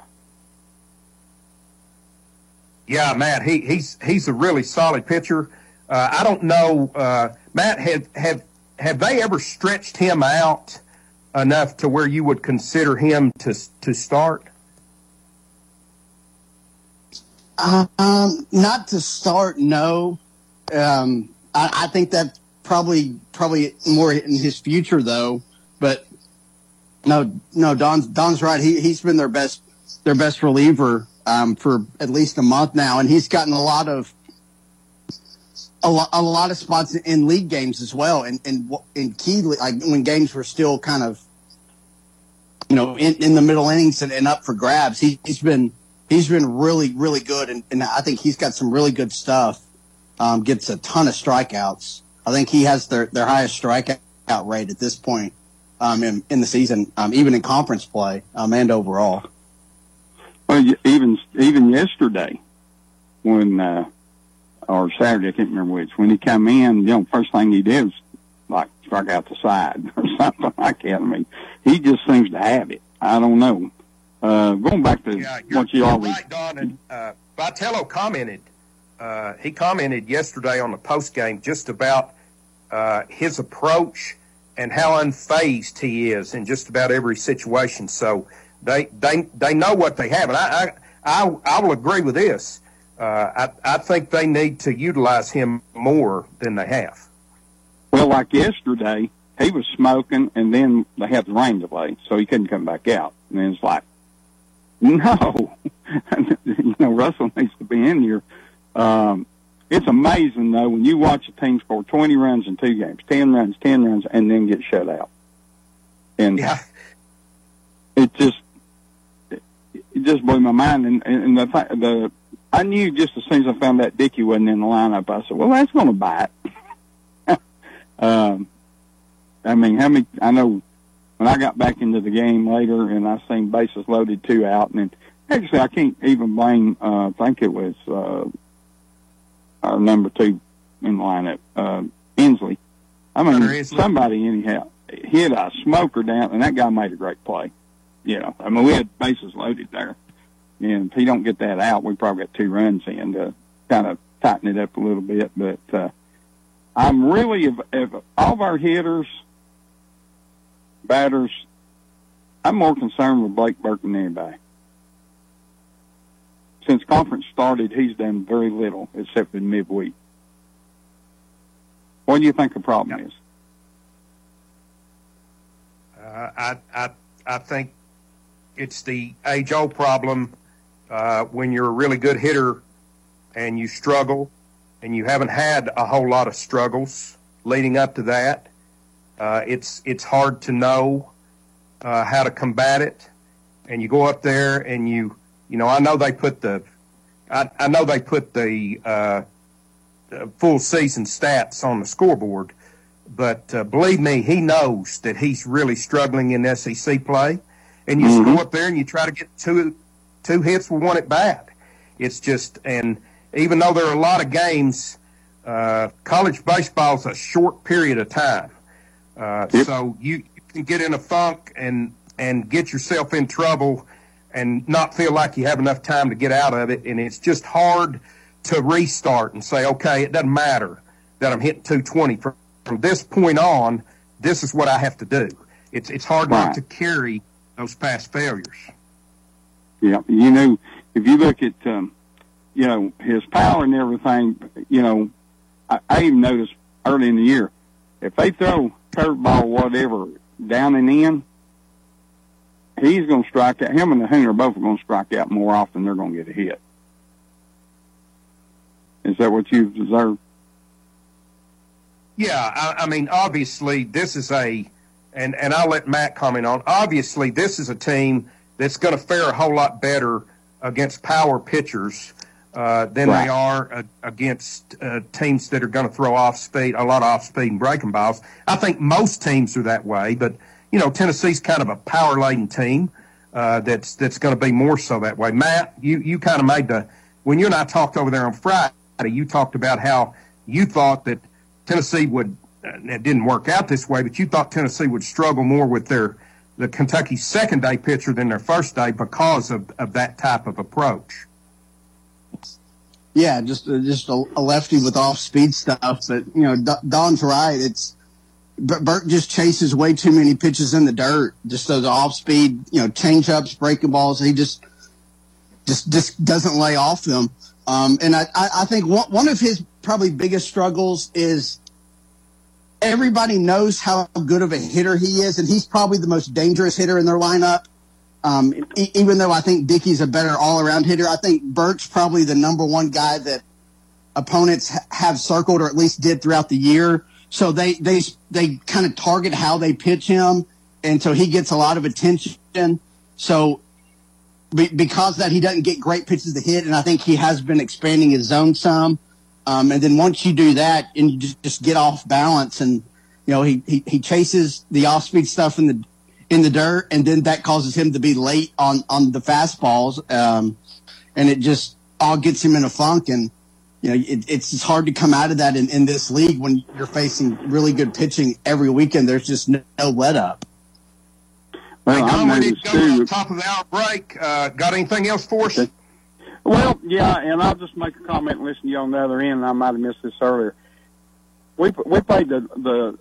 Yeah, Matt, he, he's he's a really solid pitcher. Uh, I don't know, uh, Matt, have have have they ever stretched him out enough to where you would consider him to to start? Um, not to start, no. Um, I, I think that probably probably more in his future though. But no, no, Don's Don's right. He he's been their best their best reliever um, for at least a month now, and he's gotten a lot of a lot, a lot of spots in league games as well, and and in key like when games were still kind of you know in, in the middle innings and, and up for grabs. He, he's been he's been really really good, and, and I think he's got some really good stuff um, gets a ton of strikeouts. I think he has their, their highest strikeout rate at this point um, in, in the season, um, even in conference play um, and overall. Well, even even yesterday, when uh, or Saturday, I can't remember which. When he come in, you know, first thing he did was like strike out the side *laughs* or something like that. I mean, he just seems to have it. I don't know. Uh, going back to yeah, what you always. Right, Don, and uh, Vitello commented uh, he commented yesterday on the post game just about uh, his approach and how unfazed he is in just about every situation. So they they they know what they have, and I I I, I will agree with this. Uh, I I think they need to utilize him more than they have. Well, like yesterday, he was smoking, and then they had the rain delay, so he couldn't come back out. And then it's like, no, *laughs* you know, Russell needs to be in here um, it's amazing though when you watch a team score 20 runs in two games, 10 runs, 10 runs, and then get shut out. And yeah. it just it just blew my mind. And, and the the I knew just as soon as I found that Dickey wasn't in the lineup, I said, "Well, that's going to bite." *laughs* um, I mean, how many? I know when I got back into the game later, and I seen bases loaded, two out, and then actually I can't even blame. Uh, I think it was. Uh, our number two in the lineup, uh, Ensley. I mean, somebody anyhow hit a smoker down, and that guy made a great play. You know, I mean, we had bases loaded there, and if he don't get that out, we probably got two runs in to kind of tighten it up a little bit. But uh, I'm really, if, if all of our hitters, batters, I'm more concerned with Blake Burke than anybody since conference started, he's done very little except in midweek. What do you think the problem is? Uh, I, I, I think it's the age-old problem uh, when you're a really good hitter and you struggle, and you haven't had a whole lot of struggles leading up to that. Uh, it's it's hard to know uh, how to combat it, and you go up there and you you know, I know they put the, I, I know they put the uh, uh, full season stats on the scoreboard. But uh, believe me, he knows that he's really struggling in SEC play. And you Mhm. go up there and you try to get two two hits with one at bat. It's just and even though there are a lot of games, uh, college baseball's a short period of time. Uh, So you, you can get in a funk and and get yourself in trouble and not feel like you have enough time to get out of it. And it's just hard to restart and say, okay, it doesn't matter that I'm hitting 220 from, from this point on. This is what I have to do. It's it's hard not to carry those past failures. Yeah, you know, if you look at, um, you know, his power and everything, you know, I, I even noticed early in the year, if they throw curveball, whatever, down and in, he's going to strike out. Him and the Hooner both are going to strike out more often. They're going to get a hit. Is that what you've observed? Yeah, I, I mean, obviously, this is a, and, and I'll let Matt comment on. Obviously, this is a team that's going to fare a whole lot better against power pitchers uh, than Right. they are uh, against uh, teams that are going to throw off speed, a lot of off speed and breaking balls. I think most teams are that way, but you know, Tennessee's kind of a power laden team uh, that's that's going to be more so that way. Matt, you you kind of made the when you and I talked over there on Friday, you talked about how you thought that Tennessee would. Uh, it didn't work out this way, but you thought Tennessee would struggle more with their the Kentucky second day pitcher than their first day because of, of that type of approach. Yeah, just uh, just a, a lefty with off speed stuff. But you know, D- Don's right. It's B- Burke just chases way too many pitches in the dirt. Just those off speed, you know, change ups, breaking balls. He just just just doesn't lay off them. Um, and I, I, think one, of his probably biggest struggles is everybody knows how good of a hitter he is, and he's probably the most dangerous hitter in their lineup. Um, even though I think Dickey's a better all around hitter, I think Burke's probably the number one guy that opponents ha- have circled or at least did throughout the year. So they, they, they kind of target how they pitch him. And so he gets a lot of attention. So be, because that, he doesn't get great pitches to hit. And I think he has been expanding his zone some. Um, and then once you do that and you just, just get off balance and, you know, he, he, he chases the off speed stuff in the, in the dirt. And then that causes him to be late on, on the fastballs. Um, and it just all gets him in a funk. And, you know, it, it's just hard to come out of that in, in this league when you're facing really good pitching every weekend. There's just no, no let up. Well, hey, I've Don, we need to go to the top of the hour break. Uh, got anything else for us? Well, yeah, and I'll just make a comment and listen to you on the other end. And I might have missed this earlier. We we played the the,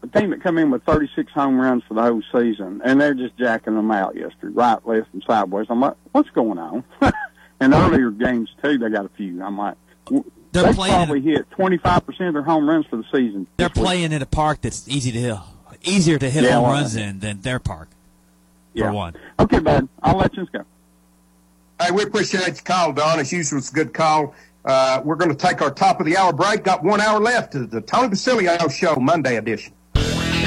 the team that come in with 36 home runs for the whole season, and they're just jacking them out yesterday, right, left, and sideways. I'm like, what's going on? *laughs* and earlier games too, they got a few. I'm like, w- They're they playing- probably hit 25 percent of their home runs for the season. They're this week. playing in a park that's easy to hit, easier to hit Yeah, home runs in than their park. Yeah. For one. Okay, bud. I'll let you go. Hey, we appreciate your call, Don. As usual, it's a good call. Uh, we're going to take our top of the hour break. Got one hour left to the Tony Basilio Show, Monday edition.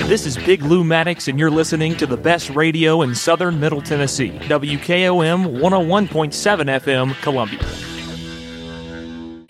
This is Big Lou Maddox, and you're listening to the best radio in southern Middle Tennessee. WKOM 101.7 FM, Columbia.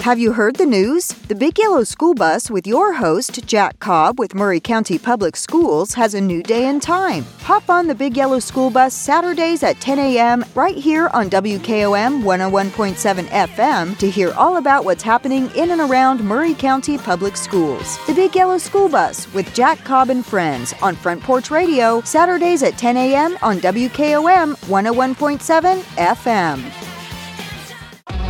Have you heard the news? The Big Yellow School Bus with your host, Jack Cobb with Maury County Public Schools, has a new day and time. Hop on the Big Yellow School Bus Saturdays at 10 a.m. right here on WKOM 101.7 FM to hear all about what's happening in and around Maury County Public Schools. The Big Yellow School Bus with Jack Cobb and Friends on Front Porch Radio, Saturdays at 10 a.m. on WKOM 101.7 FM.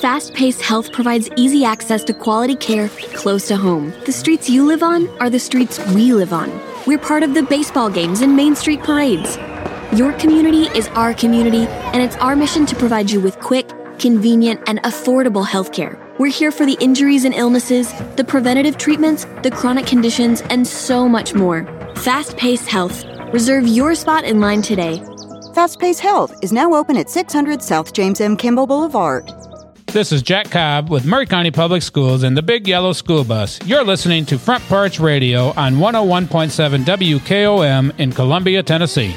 Fast Pace Health provides easy access to quality care close to home. The streets you live on are the streets we live on. We're part of the baseball games and Main Street parades. Your community is our community, and it's our mission to provide you with quick, convenient, and affordable health care. We're here for the injuries and illnesses, the preventative treatments, the chronic conditions, and so much more. Fast Pace Health. Reserve your spot in line today. Fast Pace Health is now open at 600 South James M. Campbell Boulevard. This is Jack Cobb with Maury County Public Schools and the Big Yellow School Bus. You're listening to Front Porch Radio on 101.7 WKOM in Columbia, Tennessee.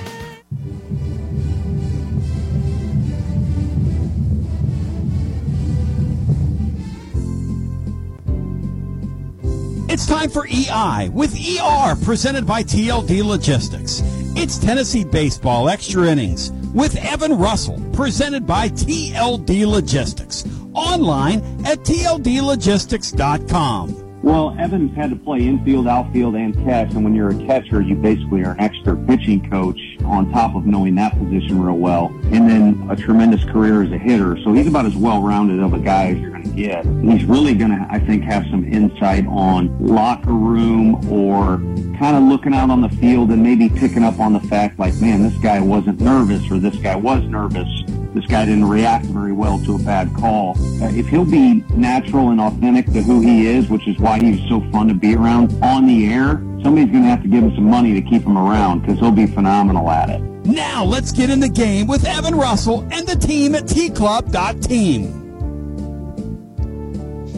It's time for EI with ER presented by TLD Logistics. It's Tennessee Baseball Extra Innings with Evan Russell presented by TLD Logistics. Online at tldlogistics.com. Well, Evans had to play infield, outfield, and catch, and when you're a catcher, you basically are an extra pitching coach on top of knowing that position real well, and then a tremendous career as a hitter. So he's about as well-rounded of a guy going. He's really going to, I think, have some insight on locker room or kind of looking out on the field and maybe picking up on the fact, like, man, this guy wasn't nervous or this guy was nervous this guy didn't react very well to a bad call. Uh, if he'll be natural and authentic to who he is, which is why he's so fun to be around on the air, somebody's going to have to give him some money to keep him around because he'll be phenomenal at it. Now let's get in the game with Evan Russell and the team at tclub.team.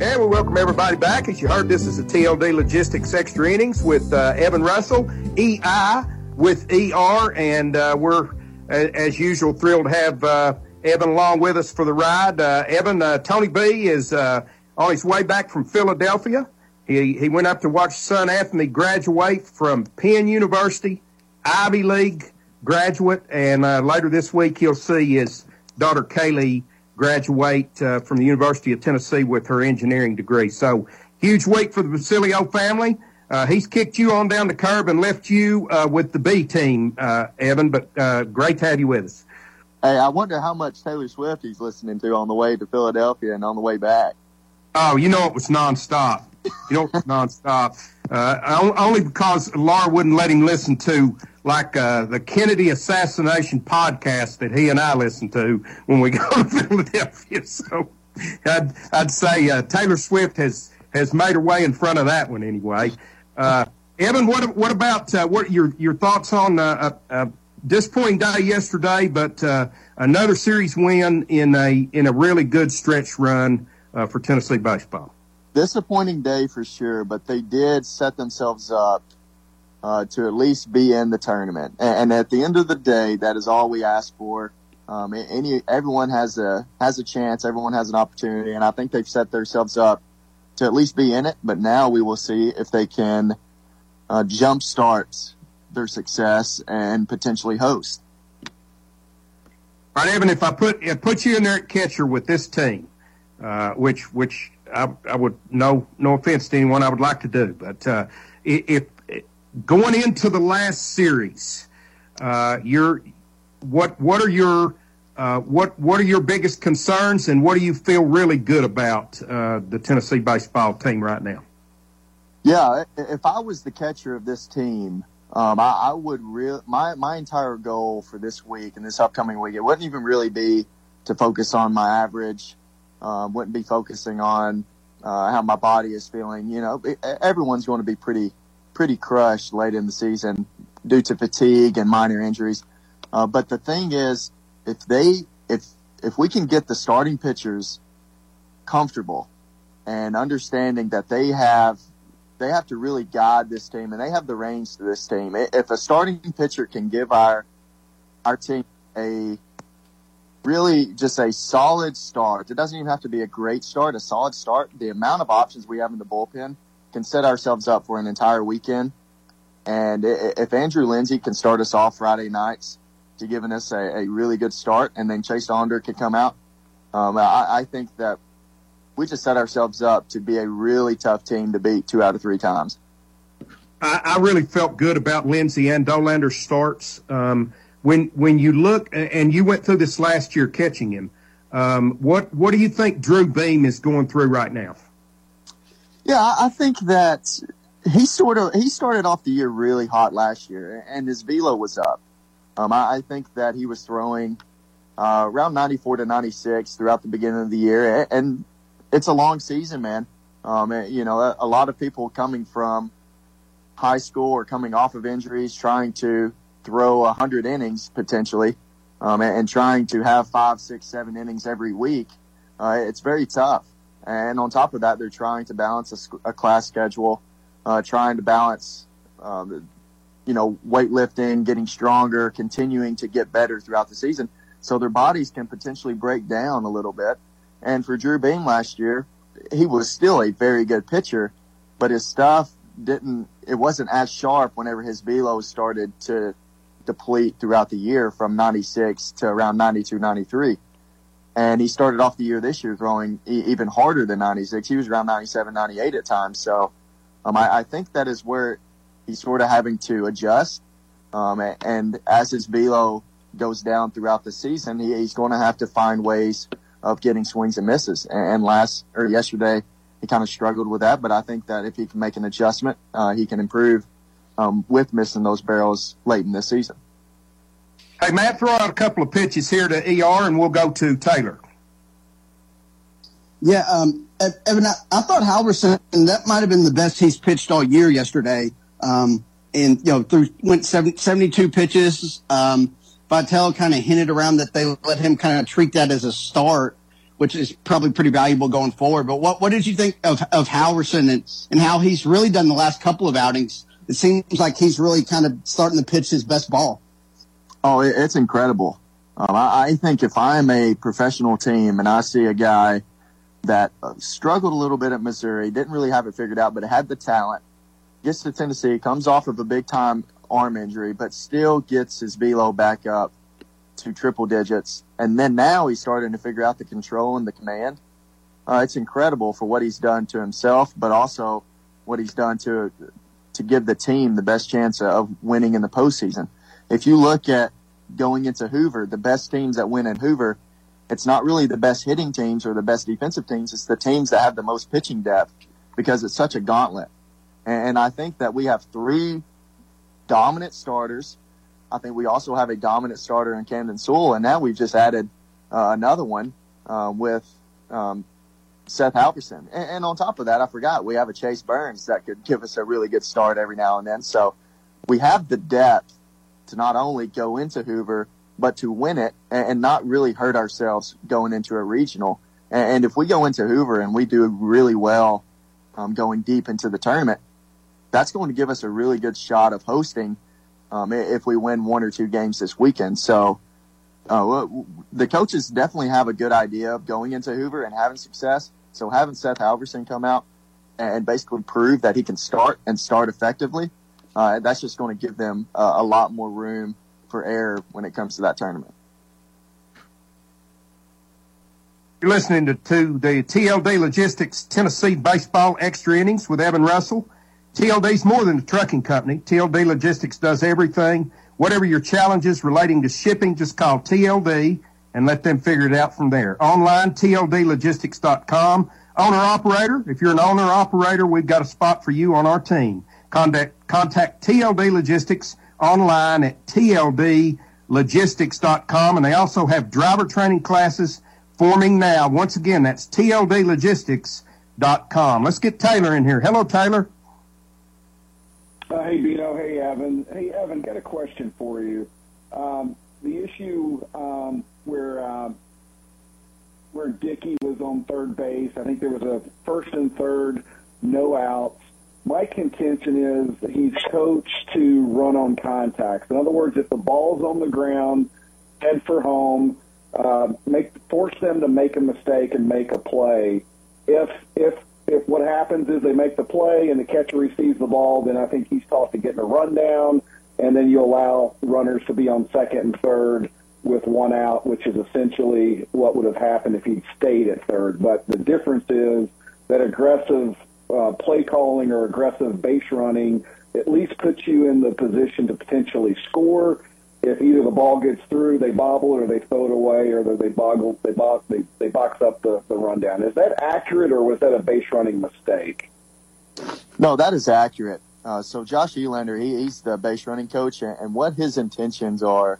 And we welcome everybody back. As you heard, this is the TLD Logistics Extra Innings with uh, Evan Russell, EI with ER, and uh, we're as usual, thrilled to have uh, Evan along with us for the ride. Uh, Evan, uh, Tony B is uh, on his way back from Philadelphia. He, he went up to watch son Anthony graduate from Penn University, Ivy League graduate, and later this week he'll see his daughter Kaylee graduate uh, from the University of Tennessee with her engineering degree. So huge week for the Basilio family. Uh, he's kicked you on down the curb and left you uh, with the B team, uh, Evan. But uh, great to have you with us. Hey, I wonder how much Taylor Swift he's listening to on the way to Philadelphia and on the way back. Oh, you know it was nonstop. You know it was *laughs* nonstop. Uh, only because Laura wouldn't let him listen to like uh, the Kennedy assassination podcast that he and I listen to when we *laughs* go to Philadelphia. *laughs* So I'd, I'd say Taylor Swift has has made her way in front of that one anyway. Uh, Evan, what what about uh, what your your thoughts on uh, a, a disappointing day yesterday, but uh, another series win in a in a really good stretch run uh, for Tennessee baseball? Disappointing day for sure, but they did set themselves up uh, to at least be in the tournament. And, and, at the end of the day, that is all we ask for. Um, any everyone has a has a chance, everyone has an opportunity, and I think they've set themselves up to at least be in it. But now we will see if they can uh, jumpstart their success and potentially host. All right, Evan. If I put if put you in there at catcher with this team, uh, which which I, I, would no no offense to anyone, I would like to do, but uh, if, if, going into the last series, uh, you're what what are your uh, what what are your biggest concerns, and what do you feel really good about uh, the Tennessee baseball team right now? Yeah, if I was the catcher of this team, um, I, I, would real my my entire goal for this week and this upcoming week it wouldn't even really be to focus on my average, um, wouldn't be focusing on uh, how my body is feeling. You know, everyone's going to be pretty pretty crushed late in the season due to fatigue and minor injuries. Uh, but the thing is if they if if we can get the starting pitchers comfortable and understanding that they have they have to really guide this team and they have the reins to this team. If a starting pitcher can give our our team a really just a solid start, it doesn't even have to be a great start, a solid start. The amount of options we have in the bullpen can set ourselves up for an entire weekend. And if Andrew Lindsey can start us off Friday nights to giving us a, a really good start, and then Chase Dollander could come out. Um, I, I think that we just set ourselves up to be a really tough team to beat two out of three times. I, I really felt good about Lindsey and Dollander's starts. Um, when when you look, and you went through this last year catching him, um, what what do you think Drew Beam is going through right now? Yeah, I think that he sort of he started off the year really hot last year, and his velo was up. Um, I, I, think that he was throwing uh, around 94 to 96 throughout the beginning of the year, and it's a long season, man. Um, you know, a, lot of people coming from high school or coming off of injuries, trying to throw 100 innings potentially, um, and, and, trying to have five, six, seven innings every week. Uh, it's very tough. And on top of that, they're trying to balance a, a class schedule, uh, trying to balance uh, you know, weightlifting, getting stronger, continuing to get better throughout the season. So their bodies can potentially break down a little bit. And for Drew Beam last year, he was still a very good pitcher, but his stuff didn't, it wasn't as sharp whenever his velo started to deplete throughout the year from 96 to around 92, 93. And he started off the year this year throwing even harder than 96. He was around 97, 98 at times. So, Um, I, I think that is where he's sort of having to adjust. Um, and as his velo goes down throughout the season, he, he's going to have to find ways of getting swings and misses. And last or yesterday, he kind of struggled with that. But I think that if he can make an adjustment, uh, he can improve um, with missing those barrels late in the season. Hey, Matt, throw out a couple of pitches here to ER, and we'll go to Taylor. Yeah, um, Evan, I, I, thought Halvorsen that might have been the best he's pitched all year yesterday. Um, and you know, through went 70, 72 pitches. Um, Vitello kind of hinted around that they let him kind of treat that as a start, which is probably pretty valuable going forward. But what, what did you think of, of Halvorsen and, and how he's really done the last couple of outings? It seems like he's really kind of starting to pitch his best ball. Oh, it's incredible. Um, I, I, think if I'm a professional team and I see a guy that uh, struggled a little bit at Missouri, didn't really have it figured out, but had the talent, gets to Tennessee, comes off of a big time arm injury, but still gets his velo back up to triple digits. And then now he's starting to figure out the control and the command. Uh, it's incredible for what he's done to himself, but also what he's done to to give the team the best chance of winning in the postseason. If you look at going into Hoover, the best teams that win in Hoover, it's not really the best hitting teams or the best defensive teams. It's the teams that have the most pitching depth because it's such a gauntlet. And I think that we have three dominant starters. I think we also have a dominant starter in Camden Sewell, and now we've just added uh, another one uh, with um, Seth Halvorsen. And, and, on top of that, I forgot we have a Chase Burns that could give us a really good start every now and then. So we have the depth to not only go into Hoover, but to win it and, not really hurt ourselves going into a regional. And, and, if we go into Hoover and we do really well um, going deep into the tournament, that's going to give us a really good shot of hosting um, if we win one or two games this weekend. So uh, the coaches definitely have a good idea of going into Hoover and having success. So having Seth Halvorsen come out and basically prove that he can start and start effectively, uh, that's just going to give them uh, a lot more room for error when it comes to that tournament. You're listening to, to the TLD Logistics Tennessee Baseball Extra Innings with Evan Russell. TLD's more than a trucking company. TLD Logistics does everything. Whatever your challenges relating to shipping, just call TLD and let them figure it out from there. Online, tldlogistics.com. Owner operator, if you're an owner operator, we've got a spot for you on our team. Contact, contact TLD Logistics online at tldlogistics.com. And they also have driver training classes forming now. Once again, that's tldlogistics.com. Let's get Taylor in here. Hello, Taylor. Uh, hey, Bino. Hey, Evan. Hey, Evan, got a question for you. Um, the issue um, where um, where Dickey was on third base, I think there was a first and third, no outs. My contention is he's coached to run on contacts. In other words, if the ball's on the ground, head for home, uh, make force them to make a mistake and make a play. If if if what happens is they make the play and the catcher receives the ball, then I think he's taught to get in a rundown, and then you allow runners to be on second and third with one out, which is essentially what would have happened if he'd stayed at third. But the difference is that aggressive uh, play calling or aggressive base running at least puts you in the position to potentially score if either the ball gets through, they bobble or they throw it away, or they boggle, they box, they, they box up the, the rundown. Is that accurate, or was that a base running mistake? No, that is accurate. Uh, so Josh Elander, he, he's the base running coach, and, and what his intentions are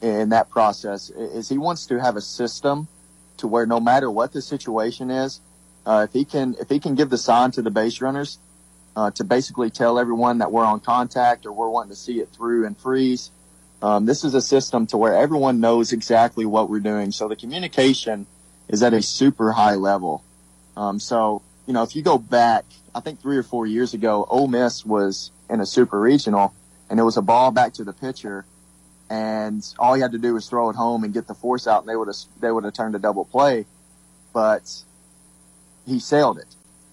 in that process is he wants to have a system to where no matter what the situation is, uh, if he can if he can give the sign to the base runners uh, to basically tell everyone that we're on contact or we're wanting to see it through and freeze, um, this is a system to where everyone knows exactly what we're doing. So the communication is at a super high level. Um, so, you know, if you go back, I think three or four years ago, Ole Miss was in a super regional and it was a ball back to the pitcher and all he had to do was throw it home and get the force out and they would have, they would have turned a double play. But he sailed it.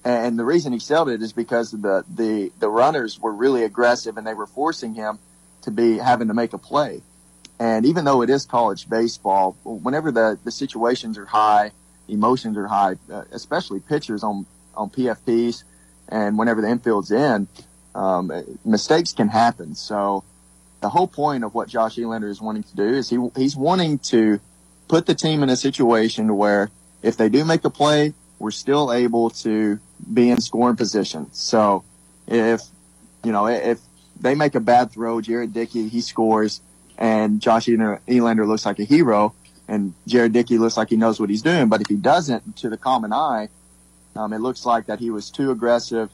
And the reason he sailed it is because the, the, the runners were really aggressive and they were forcing him to be having to make a play. And even though it is college baseball, whenever the, the situations are high, emotions are high, uh, especially pitchers on, on PFPs and whenever the infield's in, um, mistakes can happen. So the whole point of what Josh Elander is wanting to do is he he's wanting to put the team in a situation where if they do make a play, we're still able to be in scoring position. So if you know if they make a bad throw, Jared Dickey he scores, and Josh Elander looks like a hero, and Jared Dickey looks like he knows what he's doing. But if he doesn't, to the common eye, um, it looks like that he was too aggressive.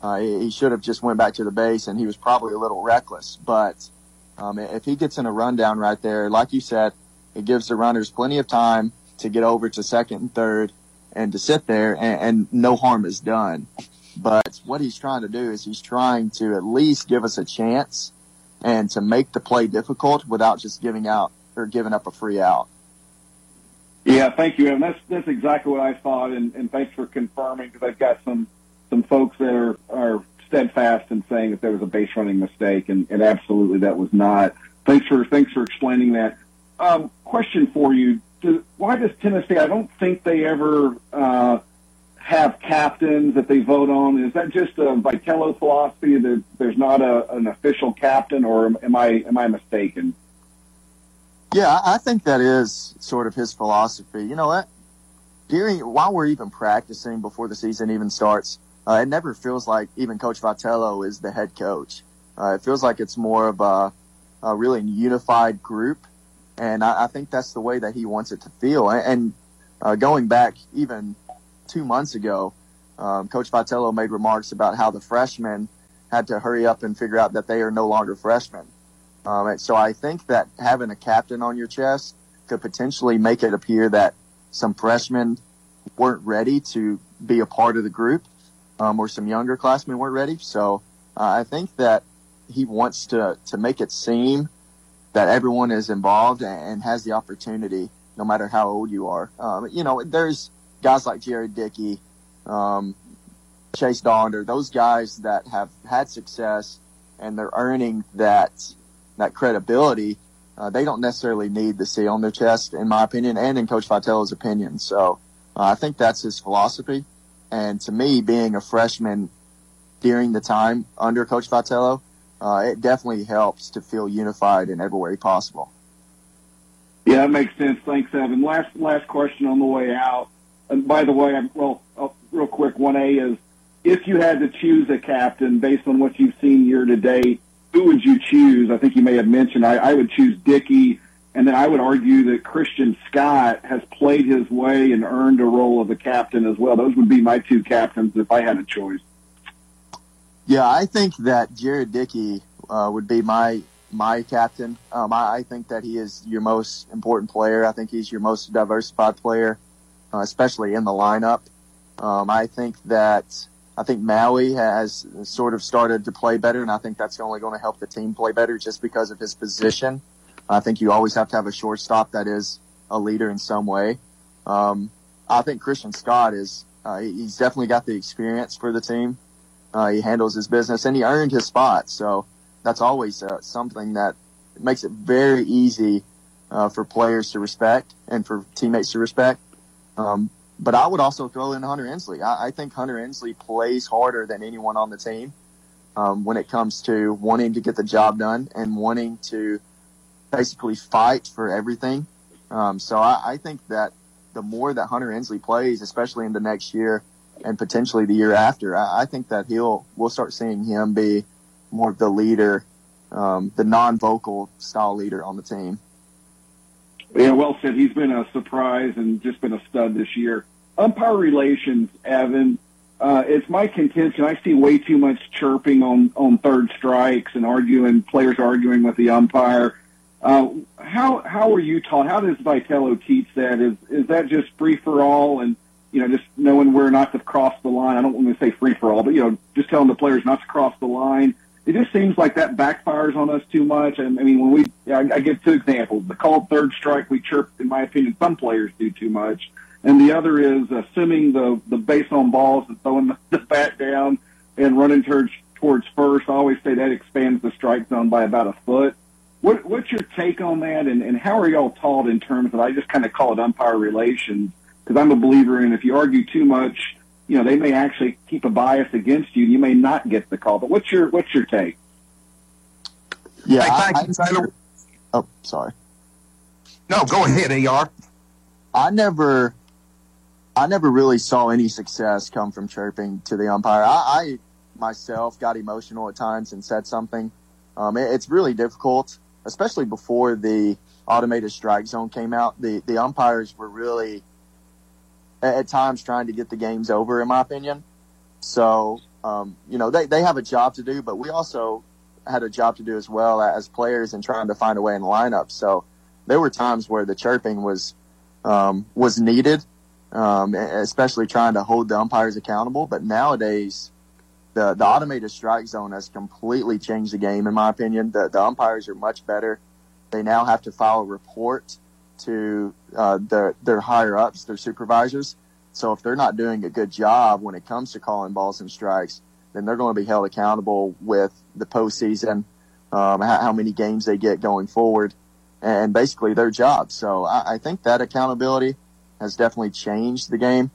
Uh, he, should have just went back to the base, and he was probably a little reckless. But um, if he gets in a rundown right there, like you said, it gives the runners plenty of time to get over to second and third and to sit there and, and no harm is done. But what he's trying to do is he's trying to at least give us a chance and to make the play difficult without just giving out or giving up a free out. Yeah, thank you, Evan. That's that's exactly what I thought, and, and thanks for confirming because I've got some some folks that are, are steadfast in saying that there was a base running mistake, and, and absolutely that was not. Thanks for thanks for explaining that. Um, question for you: Why does Tennessee? I don't think they ever uh, have captains that they vote on. Is that just a Vitello philosophy that there's not a, an official captain, or am I am I mistaken? Yeah, I think that is sort of his philosophy. You know what? During while we're even practicing before the season even starts, uh, it never feels like even Coach Vitello is the head coach. Uh, it feels like it's more of a, a really unified group, and I, I, think that's the way that he wants it to feel. And, and uh, going back even two months ago, um, Coach Vitello made remarks about how the freshmen had to hurry up and figure out that they are no longer freshmen. Um, so I think that having a captain on your chest could potentially make it appear that some freshmen weren't ready to be a part of the group um, or some younger classmen weren't ready. So uh, I think that he wants to, to make it seem that everyone is involved and, has the opportunity, no matter how old you are. Um, you know, there's guys like Jared Dickey, um, Chase Dollander, those guys that have had success and they're earning that that credibility. Uh, they don't necessarily need the C on their chest, in my opinion, and in Coach Vitello's opinion. So uh, I think that's his philosophy. And to me, being a freshman during the time under Coach Vitello, uh, it definitely helps to feel unified in every way possible. Yeah, that makes sense. Thanks, Evan. Last last question on the way out. And by the way, I'm, well, uh, real quick, one A is if you had to choose a captain based on what you've seen year to date, who would you choose? I think you may have mentioned I, I would choose Dickey and then I would argue that Christian Scott has played his way and earned a role of a captain as well. Those would be my two captains if I had a choice. Yeah, I think that Jared Dickey uh, would be my my captain. Um, I, I, think that he is your most important player. I think he's your most diversified player, uh, especially in the lineup. Um, I think that I think Maui has sort of started to play better, and I think that's only going to help the team play better just because of his position. I think you always have to have a shortstop that is a leader in some way. Um, I think Christian Scott is, uh, he's definitely got the experience for the team. Uh, he handles his business and he earned his spot. So that's always uh, something that makes it very easy uh, for players to respect and for teammates to respect. Um, but I would also throw in Hunter Ensley. I, I, think Hunter Ensley plays harder than anyone on the team um, when it comes to wanting to get the job done and wanting to basically fight for everything. Um, so I, I, think that the more that Hunter Ensley plays, especially in the next year and potentially the year after, I, I think that he'll we'll start seeing him be more of the leader, um, the non-vocal style leader on the team. Yeah, well said. He's been a surprise and just been a stud this year. Umpire relations, Evan. Uh, it's my contention. I see way too much chirping on on third strikes and arguing, players arguing with the umpire. Uh, how how were you taught? How does Vitello teach that? Is is that just free for all and you know just knowing where not to cross the line? I don't want to say free for all, but you know just telling the players not to cross the line. It just seems like that backfires on us too much. And I mean, when we I, I give two examples. The called third strike, we chirp. In my opinion, some players do too much, and the other is uh, assuming the the base on balls and throwing the, *laughs* the bat down and running towards towards first. I always say that expands the strike zone by about a foot what, what's your take on that, and, and how are y'all taught in terms of? I just kind of call it umpire relations because I'm a believer in if you argue too much, you know, they may actually keep a bias against you. You may not get the call. But what's your what's your take? Yeah, Hey, I, thank I- Taylor. Oh, sorry. No, go ahead, Ar. I never, I never really saw any success come from chirping to the umpire. I, I myself got emotional at times and said something. Um, it- it's really difficult, especially before the automated strike zone came out. The the umpires were really, at, times, trying to get the games over, in my opinion. So, um, you know, they they have a job to do, but we also had a job to do as well as players and trying to find a way in the lineup. So there were times where the chirping was um, was needed, um, especially trying to hold the umpires accountable. But nowadays, the the automated strike zone has completely changed the game. In my opinion, the the umpires are much better. They now have to file a report to uh, their their higher ups, their supervisors. So if they're not doing a good job when it comes to calling balls and strikes, then they're going to be held accountable with the postseason, um, how, how many games they get going forward, and basically their job. So I, I think that accountability has definitely changed the game.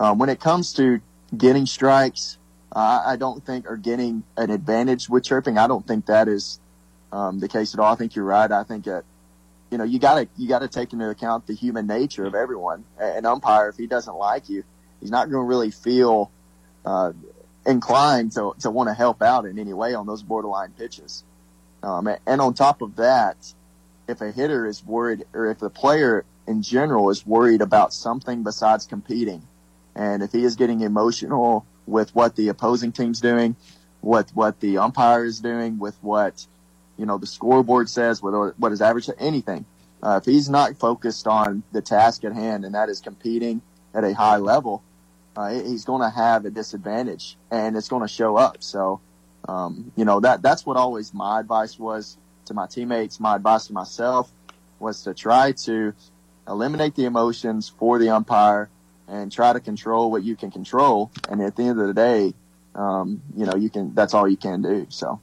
Um, when it comes to getting strikes, uh, I don't think, or getting an advantage with chirping, I don't think that is um, the case at all. I think you're right. I think that you know you gotta you gotta take into account the human nature of everyone. An umpire, if he doesn't like you, he's not going to really feel uh, inclined to to want to help out in any way on those borderline pitches. Um, and on top of that, if a hitter is worried, or if the player in general is worried about something besides competing, and if he is getting emotional with what the opposing team's doing, with what the umpire is doing, with what you know the scoreboard says, with what his average, anything. Uh, if he's not focused on the task at hand, and that is competing at a high level, uh, he's going to have a disadvantage, and it's going to show up. So, um, you know that that's what always my advice was to my teammates. My advice to myself was to try to eliminate the emotions for the umpire and try to control what you can control. And at the end of the day, um, you know, you can, that's all you can do. So.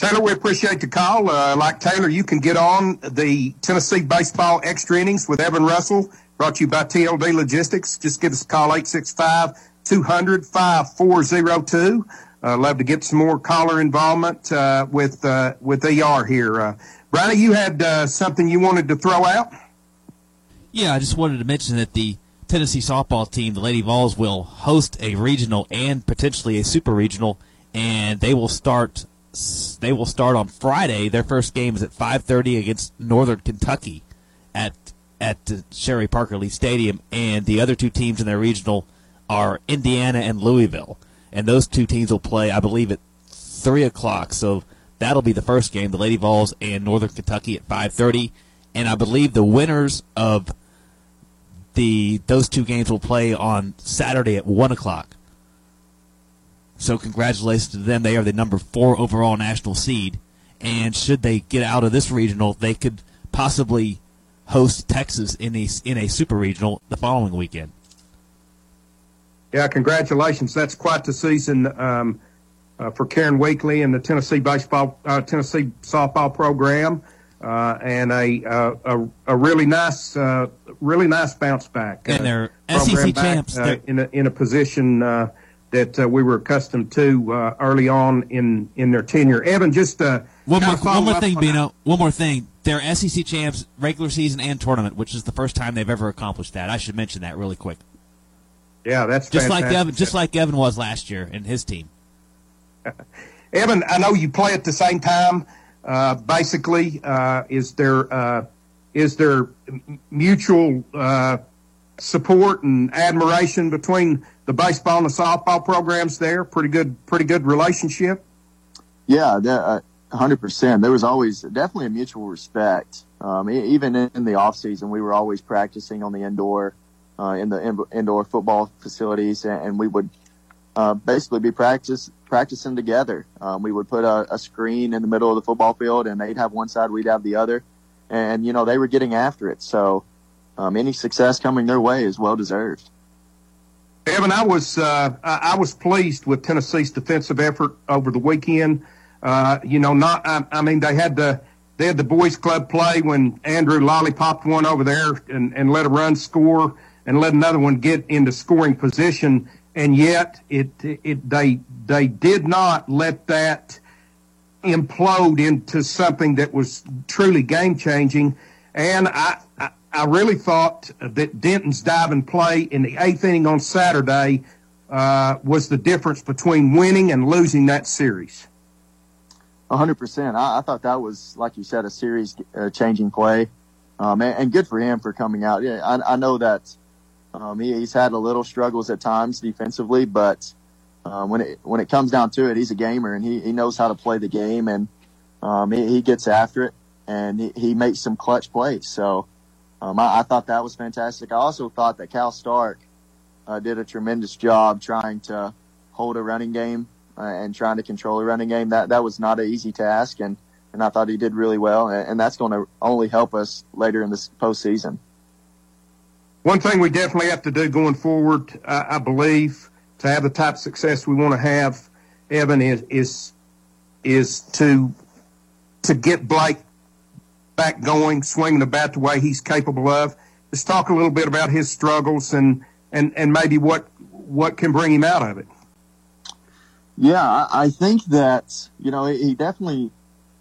Taylor, we appreciate the call. Uh, like Taylor, you can get on the Tennessee Baseball Extra Innings with Evan Russell, brought to you by TLD Logistics. Just give us a call, 865-200-5402. Uh, love to get some more caller involvement uh, with uh, with ER here. Uh, you had uh, something you wanted to throw out? Yeah, I just wanted to mention that the Tennessee softball team, the Lady Vols, will host a regional and potentially a super regional, and they will start. They will start on Friday. Their first game is at 5:30 against Northern Kentucky at at Sherri Parker Lee Stadium, and the other two teams in their regional are Indiana and Louisville, and those two teams will play, I believe, at three o'clock. So that'll be the first game, the Lady Vols and Northern Kentucky at 5:30, and I believe the winners of the those two games will play on Saturday at one o'clock. So congratulations to them. They are the number four overall national seed, and should they get out of this regional, they could possibly host Texas in a in a super regional the following weekend. Yeah, congratulations. That's quite the season um, uh, for Karen Weekly and the Tennessee baseball, uh, Tennessee softball program, uh, and a, uh, a a really nice, uh, really nice bounce back. And they're SEC back, champs. uh, They're- in a in a position uh, that uh, we were accustomed to uh, early on in in their tenure. Evan, just uh, One more, one more thing, on- Bino. One more thing. They're SEC champs, regular season and tournament, which is the first time they've ever accomplished that. I should mention that really quick. Yeah, that's just like. Evan, just like Evan was last year and his team. *laughs* Evan, I know you play at the same time. Uh, basically, uh, is there uh, is there mutual uh, support and admiration between the baseball and the softball programs there? Pretty good, pretty good relationship. Yeah, that, uh, 100%. There was always definitely a mutual respect. Um, even in the off season, we were always practicing on the indoor, uh, in the in- indoor football facilities, and, and we would uh, basically be practice practicing together. Um, we would put a, a screen in the middle of the football field, and they'd have one side, we'd have the other, and you know they were getting after it. So um, any success coming their way is well deserved. Evan, I was uh, I was pleased with Tennessee's defensive effort over the weekend. Uh, you know, not I, I mean they had the they had the boys club play when Andrew Lolly popped one over there and, and let a run score. and let another one get into scoring position. And yet, it, it they they did not let that implode into something that was truly game changing. And I, I, really thought that Denton's diving play in the eighth inning on Saturday uh, was the difference between winning and losing that series. 100%. I, I thought that was, like you said, a series uh, changing play. Um, and, and, good for him for coming out. Yeah, I, I know that um, he, he's had a little struggles at times defensively, but um, when it when it comes down to it, he's a gamer and he, he knows how to play the game and um, he, he, gets after it and he, he makes some clutch plays. So um, I, I, thought that was fantastic. I also thought that Cal Stark uh, did a tremendous job trying to hold a running game uh, and trying to control a running game. That that was not an easy task and and I thought he did really well, and, that's going to only help us later in this postseason. One thing we definitely have to do going forward, I, I believe, to have the type of success we want to have, Evan, is is is to to get Blake back going, swinging the bat the way he's capable of. Let's talk a little bit about his struggles and and and maybe what what can bring him out of it. Yeah, I think that you know he definitely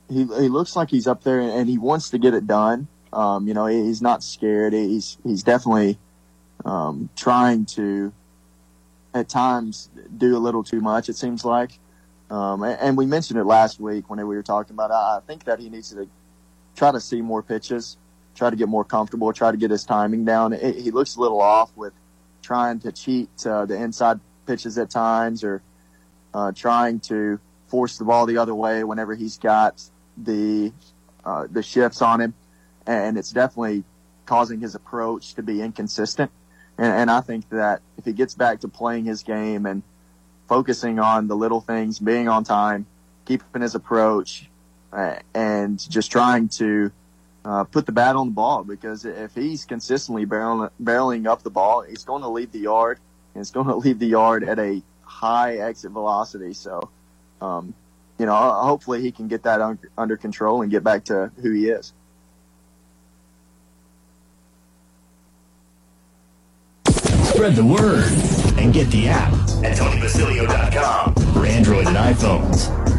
he he looks like he's up there and he wants to get it done. Um, you know, he's not scared. He's he's definitely um, trying to at times do a little too much. It seems like, um, and, we mentioned it last week when we were talking about. I think that he needs to try to see more pitches, try to get more comfortable, try to get his timing down. It, he looks a little off with trying to cheat uh, the inside pitches at times or uh, trying to force the ball the other way whenever he's got the uh, the shifts on him, and it's definitely causing his approach to be inconsistent. And, and I think that if he gets back to playing his game and focusing on the little things, being on time, keeping his approach, and just trying to uh, put the bat on the ball, because if he's consistently barreling, barreling up the ball, he's going to leave the yard, and it's going to leave the yard at a high exit velocity. So, um, you know, hopefully he can get that un- under control and get back to who he is. Spread the word and get the app at TonyBasilio.com for Android and iPhones.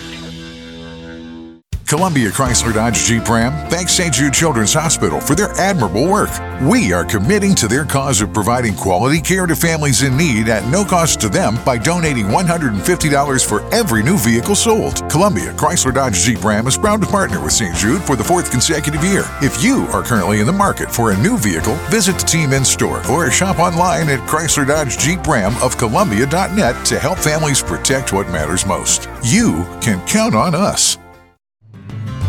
Columbia Chrysler Dodge Jeep Ram thanks St. Jude Children's Hospital for their admirable work. We are committing to their cause of providing quality care to families in need at no cost to them by donating $150 for every new vehicle sold. Columbia Chrysler Dodge Jeep Ram is proud to partner with St. Jude for the fourth consecutive year. If you are currently in the market for a new vehicle, visit the team in store or shop online at Chrysler Dodge Jeep Ram of Columbia.net to help families protect what matters most. You can count on us.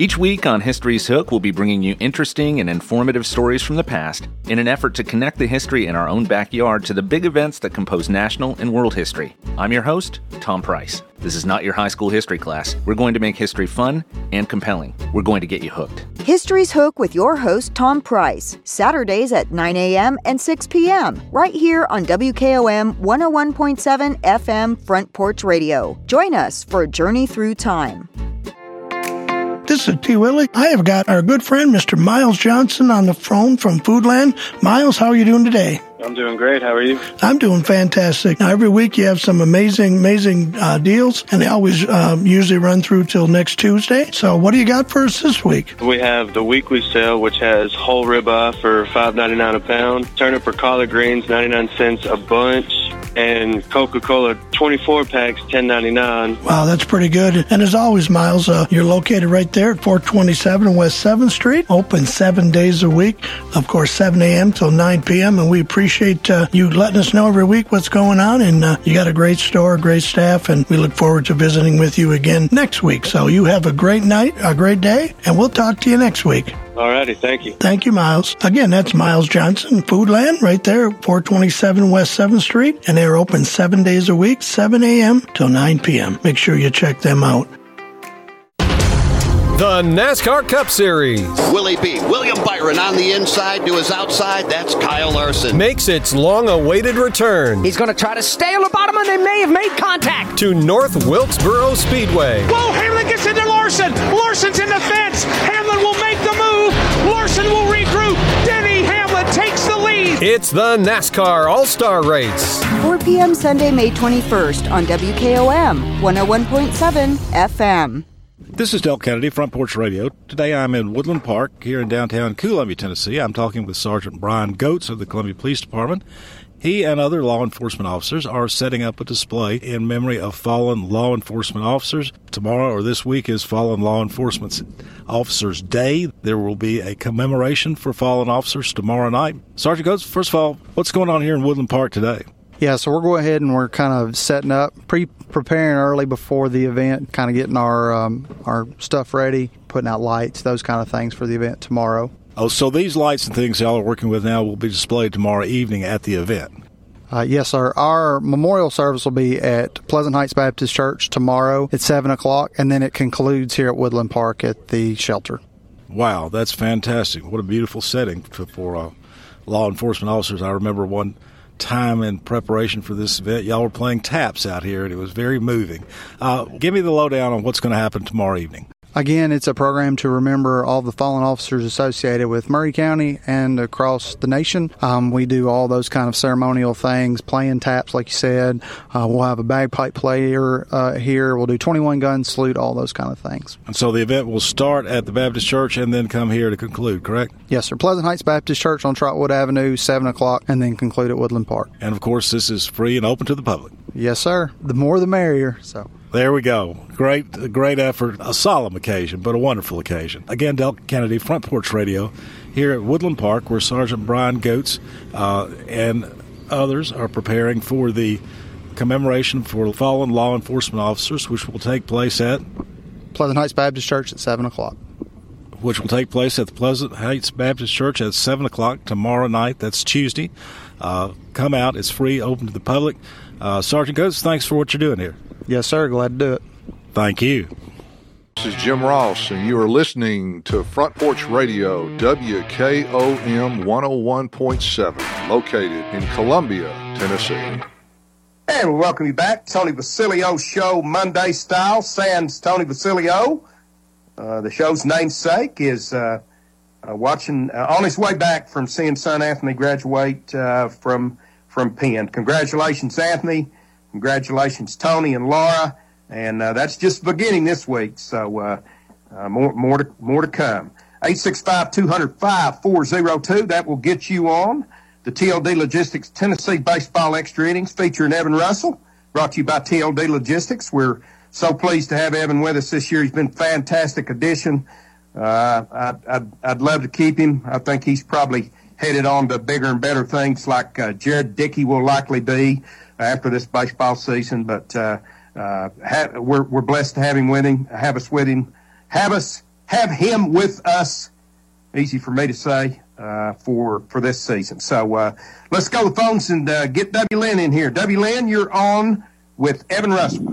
Each week on History's Hook, we'll be bringing you interesting and informative stories from the past in an effort to connect the history in our own backyard to the big events that compose national and world history. I'm your host, Tom Price. This is not your high school history class. We're going to make history fun and compelling. We're going to get you hooked. History's Hook with your host, Tom Price, Saturdays at 9 a.m. and 6 p.m., right here on WKOM 101.7 FM Front Porch Radio. Join us for a journey through time. This is T. Willie. I have got our good friend, Mr. Miles Johnson, on the phone from Foodland. Miles, how are you doing today? I'm doing great. How are you? I'm doing fantastic. Now, every week you have some amazing, amazing uh, deals, and they always um, usually run through till next Tuesday. So, what do you got for us this week? We have the weekly sale, which has whole ribeye for $5.99 a pound, turnip or collard greens, 99 cents a bunch, and Coca-Cola 24 packs, 10.99. Wow, that's pretty good. And as always, Miles, uh, you're located right there at 427 West 7th Street, open seven days a week. Of course, 7 a.m. till 9 p.m. And we appreciate uh, you letting us know every week what's going on. And uh, you got a great store, great staff, and we look forward to visiting with you again next week. So you have a great night, a great day, and we'll talk to you next week. Alrighty, thank you. Thank you, Miles. Again, that's Miles Johnson, Foodland, right there, 427 West 7th Street, and they're open seven days a week, 7 a.m. till 9 p.m. Make sure you check them out. The NASCAR Cup Series. Willie B. William Byron on the inside to his outside. That's Kyle Larson. Makes its long awaited return. He's going to try to stay on the bottom, and they may have made contact. To North Wilkesboro Speedway. Whoa, Hamlin gets into Larson. Larson's in the fence. Hamlin will make the move. Larson will regroup. Denny Hamlin takes the lead. It's the NASCAR All Star Race. 4 p.m. Sunday, May 21st on WKOM 101.7 FM. This is Del Kennedy, Front Porch Radio. Today I'm in Woodland Park here in downtown Columbia, Tennessee. I'm talking with Sergeant Brian Goetz of the Columbia Police Department. He and other law enforcement officers are setting up a display in memory of fallen law enforcement officers. Tomorrow or this week is Fallen Law Enforcement Officers Day. There will be a commemoration for fallen officers tomorrow night. Sergeant Coates, first of all, what's going on here in Woodland Park today? Yeah, so we're going ahead and we're kind of setting up, pre preparing early before the event, kind of getting our um, our stuff ready, putting out lights, those kind of things for the event tomorrow. Oh, so these lights and things y'all are working with now will be displayed tomorrow evening at the event. Uh, yes, sir. Our memorial service will be at Pleasant Heights Baptist Church tomorrow at 7 o'clock, and then it concludes here at Woodland Park at the shelter. Wow, that's fantastic. What a beautiful setting for, for uh, law enforcement officers. I remember one time in preparation for this event, y'all were playing taps out here, and it was very moving. Uh, give me the lowdown on what's going to happen tomorrow evening. Again, it's a program to remember all the fallen officers associated with Maury County and across the nation. Um, we do all those kind of ceremonial things, playing taps, like you said. Uh, we'll have a bagpipe player uh, here. We'll do 21 gun salute, all those kind of things. And so the event will start at the Baptist Church and then come here to conclude, correct? Yes, sir. Pleasant Heights Baptist Church on Trotwood Avenue, 7 o'clock, and then conclude at Woodland Park. And of course, this is free and open to the public. Yes, sir. The more the merrier. So. There we go. Great, great effort. A solemn occasion, but a wonderful occasion. Again, Del Kennedy, Front Porch Radio, here at Woodland Park, where Sergeant Brian Goetz uh, and others are preparing for the commemoration for fallen law enforcement officers, which will take place at Pleasant Heights Baptist Church at 7 o'clock. Which will take place at the Pleasant Heights Baptist Church at 7 o'clock tomorrow night. That's Tuesday. Uh, come out. It's free, open to the public. Uh, Sergeant Goetz, thanks for what you're doing here. Yes, sir. Glad to do it. Thank you. This is Jim Ross, and you are listening to Front Porch Radio, WKOM 101.7, located in Columbia, Tennessee. And we welcome you back. Tony Basilio Show, Monday style. Sans Tony Basilio. Uh, the show's namesake is uh, uh, watching uh, on his way back from seeing son Anthony graduate uh, from from Penn. Congratulations, Anthony. Congratulations, Tony and Laura. And uh, that's just beginning this week. So uh, uh, more more to more to come. 865-200-5402. That will get you on the TLD Logistics Tennessee Baseball Extra Innings featuring Evan Russell. Brought to you by TLD Logistics. We're so pleased to have Evan with us this year. He's been a fantastic addition. Uh, I'd, I'd, I'd love to keep him. I think he's probably headed on to bigger and better things like uh, Jared Dickey will likely be after this baseball season. But uh, uh, have, we're we're blessed to have him with him, have us with him, have us have him with us. Easy for me to say uh, for for this season. So uh, let's go to the phones and uh, get W. Lynn in here. W. Lynn, you're on with Evan Russell.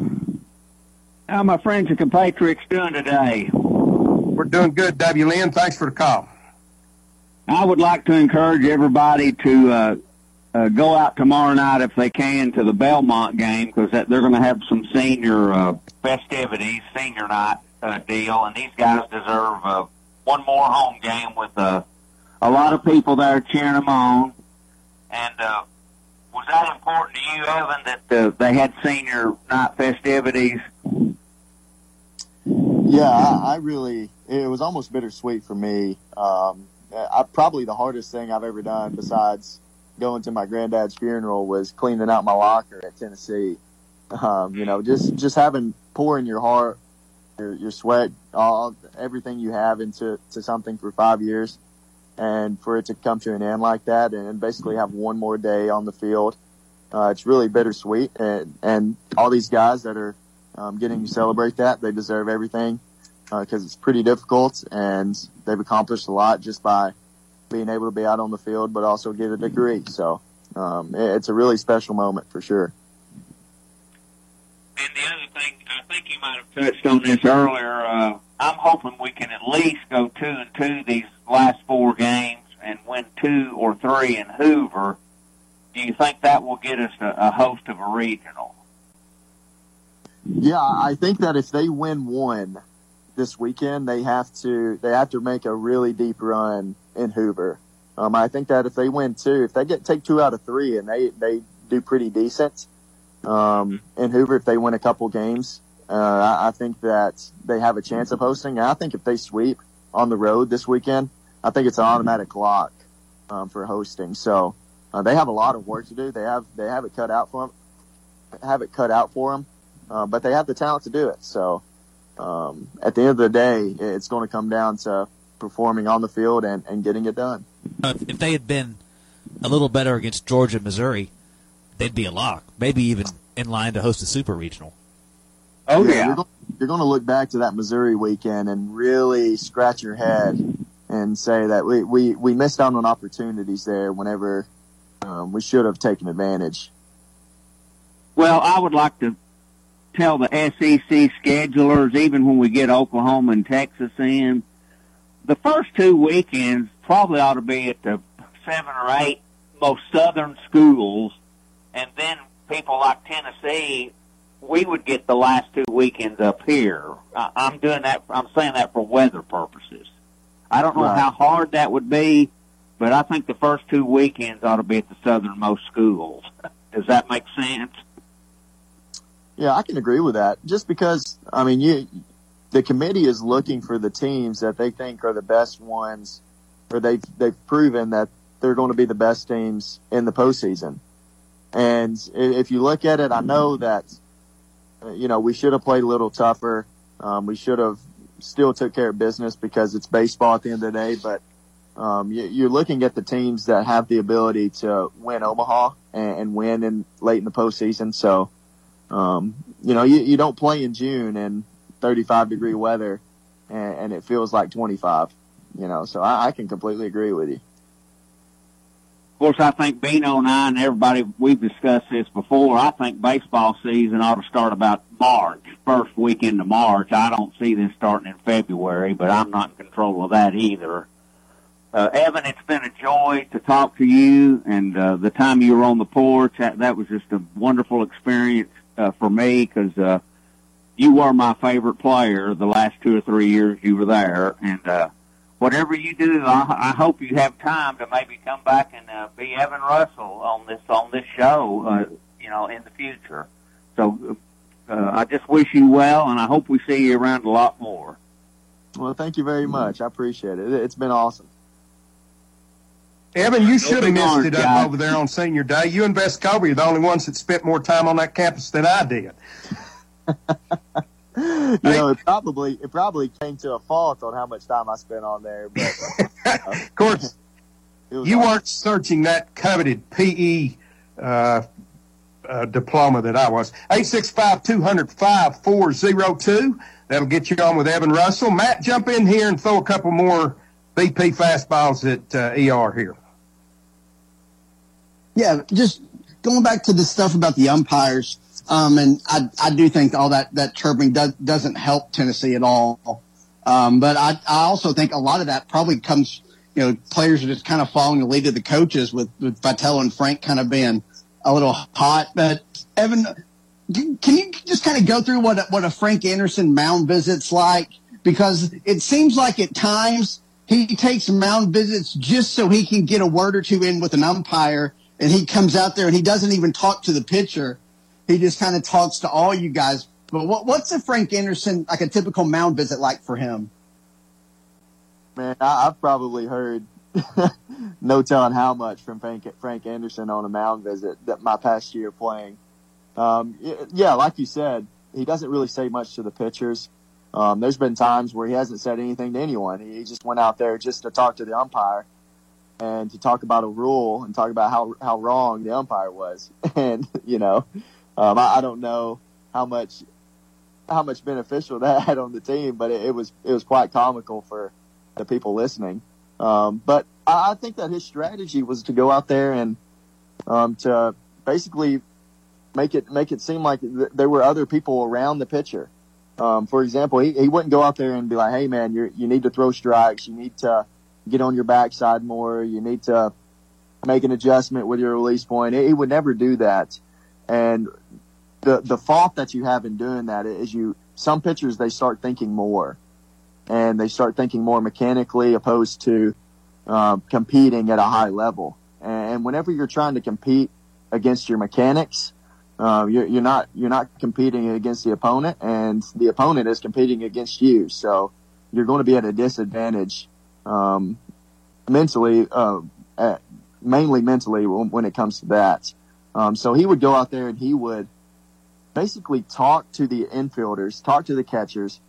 How are my friends and compatriots doing today? We're doing good, W. Lynn. Thanks for the call. I would like to encourage everybody to uh, go out tomorrow night if they can to the Belmont game because they're going to have some senior uh, festivities, senior night uh, deal, and these guys deserve uh, one more home game with uh, a lot of people there cheering them on. And uh, was that important to you, Evan, that uh, they had senior night festivities? Yeah, I, I really. It was almost bittersweet for me. Um, I, probably the hardest thing I've ever done besides going to my granddad's funeral was cleaning out my locker at Tennessee. Um, you know, just just having pouring your heart, your your sweat, all everything you have into to something for five years, and for it to come to an end like that, and basically have one more day on the field, uh, it's really bittersweet. And and all these guys that are um, getting to celebrate that, they deserve everything because uh, it's pretty difficult, and they've accomplished a lot just by being able to be out on the field, but also get a degree. So um, it's a really special moment for sure. And the other thing, I think you might have touched on this earlier. Uh, I'm hoping we can at least go two and two these last four games and win two or three in Hoover. Do you think that will get us a, a host of a regional? Yeah, I think that if they win one this weekend, they have to they have to make a really deep run in Hoover. Um, I think that if they win two, if they get take two out of three and they they do pretty decent um, in Hoover, if they win a couple games, uh, I, I think that they have a chance of hosting. And I think if they sweep on the road this weekend, I think it's an automatic lock um, for hosting. So uh, they have a lot of work to do. They have they have it cut out for them, have it cut out for them, uh, but they have the talent to do it. So um, at the end of the day, it's going to come down to performing on the field and, and getting it done. Uh, if they had been a little better against Georgia, and Missouri, they'd be a lock. Maybe even in line to host a super regional. Oh yeah, You're, going, you're going to look back to that Missouri weekend and really scratch your head and say that we, we, we missed out on opportunities there whenever um, we should have taken advantage. Well, I would like to tell the SEC schedulers, even when we get Oklahoma and Texas in, the first two weekends probably ought to be at the seven or eight most southern schools, and then people like Tennessee, we would get the last two weekends up here. I, I'm doing that. I'm saying that for weather purposes. I don't know right. how hard that would be, but I think the first two weekends ought to be at the southernmost schools. *laughs* Does that make sense? Yeah, I can agree with that. Just because, I mean, you, the committee is looking for the teams that they think are the best ones, or they've they've proven that they're going to be the best teams in the postseason. And if you look at it, I know that, you know, we should have played a little tougher. Um, we should have still took care of business because it's baseball at the end of the day. But um, you, are looking at the teams that have the ability to win Omaha and, and win in late in the postseason. So, um, you know, you, you don't play in June in 35 degree weather and, and it feels like 25. You know, so I, I can completely agree with you. Of course, I think Bino and I and everybody, we've discussed this before. I think baseball season ought to start about March, first weekend of March. I don't see this starting in February, but I'm not in control of that either. Uh, Evan, it's been a joy to talk to you, and uh, the time you were on the porch, that, that was just a wonderful experience uh, for me because uh, you were my favorite player the last two or three years you were there, and uh, whatever you do, I, I hope you have time to maybe come back and uh, be Evan Russell on this on this show, uh, you know, in the future. So uh, I just wish you well, and I hope we see you around a lot more. Well, thank you very much. I appreciate it. It's been awesome. Evan, you should have missed it up over there on senior day. You and Vescovi are the only ones that spent more time on that campus than I did. *laughs* you know, it probably it probably came to a fault on how much time I spent on there. But *laughs* uh, of course, *laughs* you awesome. weren't searching that coveted PE uh, uh, diploma that I was. 865-200-5402. That'll get you on with Evan Russell. Matt, jump in here and throw a couple more BP fastballs at ER here. Yeah, just going back to the stuff about the umpires. Um, and I, I do think all that, that chirping does, doesn't help Tennessee at all. Um, but I, I also think a lot of that probably comes, you know, players are just kind of following the lead of the coaches with, with Vitello and Frank kind of being a little hot. But Evan, can you just kind of go through what, what a Frank Anderson mound visit's like? Because it seems like at times he takes mound visits just so he can get a word or two in with an umpire and he comes out there and he doesn't even talk to the pitcher he just kind of talks to all you guys. But what, what's a Frank Anderson, like a typical mound visit like for him? Man, I, have probably heard *laughs* no telling how much from Frank, Frank Anderson on a mound visit that my past year playing. Um, yeah, like you said, he doesn't really say much to the pitchers. Um, there's been times where he hasn't said anything to anyone. He just went out there just to talk to the umpire and to talk about a rule and talk about how how wrong the umpire was. *laughs* And you know, um, I, I, don't know how much how much beneficial *laughs* that had on the team, but it, it was it was quite comical for the people listening. Um, but I, I, think that his strategy was to go out there and um, to basically make it make it seem like th- there were other people around the pitcher. Um, for example, he, he wouldn't go out there and be like, "Hey, man, you you need to throw strikes. You need to get on your backside more. You need to make an adjustment with your release point." He would never do that. And the the fault that you have in doing that is you some pitchers they start thinking more, and they start thinking more mechanically opposed to uh, competing at a high level. And whenever you're trying to compete against your mechanics, uh, you're, you're not you're not competing against the opponent, and the opponent is competing against you. So you're going to be at a disadvantage um, mentally uh, at, mainly mentally when, it comes to that. Um, so he would go out there and he would basically talk to the infielders, talk to the catchers,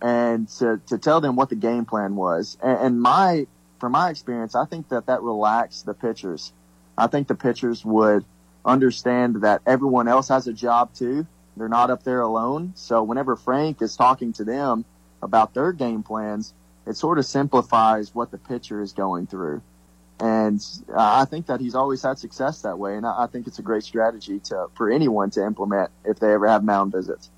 and to, to tell them what the game plan was. And, and my, from my experience, I think that that relaxed the pitchers. I think the pitchers would understand that everyone else has a job too. They're not up there alone. So whenever Frank is talking to them about their game plans, it sort of simplifies what the pitcher is going through. And I think that he's always had success that way. And I think it's a great strategy to, for anyone to implement if they ever have mound visits.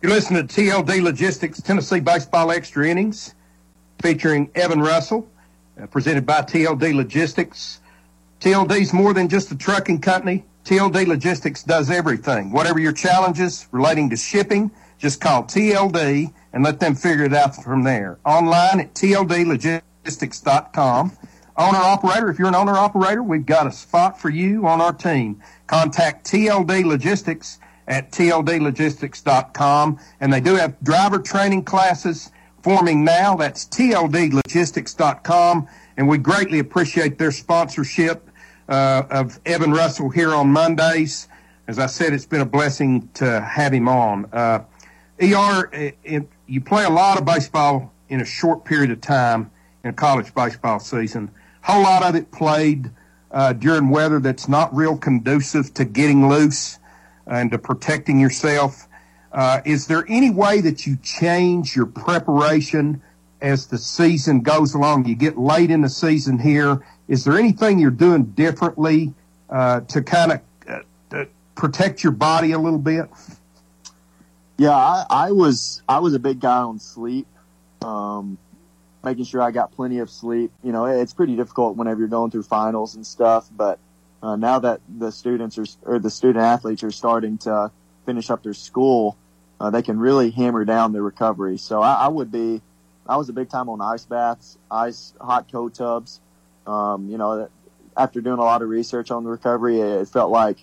You're listening to TLD Logistics Tennessee Baseball Extra Innings featuring Evan Russell, uh, presented by TLD Logistics. TLD's more than just a trucking company. TLD Logistics does everything. Whatever your challenges relating to shipping, just call TLD and let them figure it out from there. Online at tldlogistics.com. Owner operator, if you're an owner operator, we've got a spot for you on our team. Contact TLD Logistics at tldlogistics.com. And they do have driver training classes forming now. That's tldlogistics.com. And we greatly appreciate their sponsorship uh, of Evan Russell here on Mondays. As I said, it's been a blessing to have him on. Uh, ER, you play a lot of baseball in a short period of time in a college baseball season. A whole lot of it played uh, during weather that's not real conducive to getting loose and to protecting yourself. Uh, is there any way that you change your preparation as the season goes along? You get late in the season here. Is there anything you're doing differently uh, to kind of uh, protect your body a little bit? Yeah, I, I was I was a big guy on sleep, um, making sure I got plenty of sleep. You know, it's pretty difficult whenever you're going through finals and stuff. But uh, now that the students are or the student athletes are starting to finish up their school, uh, they can really hammer down their recovery. So I, I would be, I was a big time on ice baths, ice hot cold tubs. Um, you know, after doing a lot of research on the recovery, it, felt like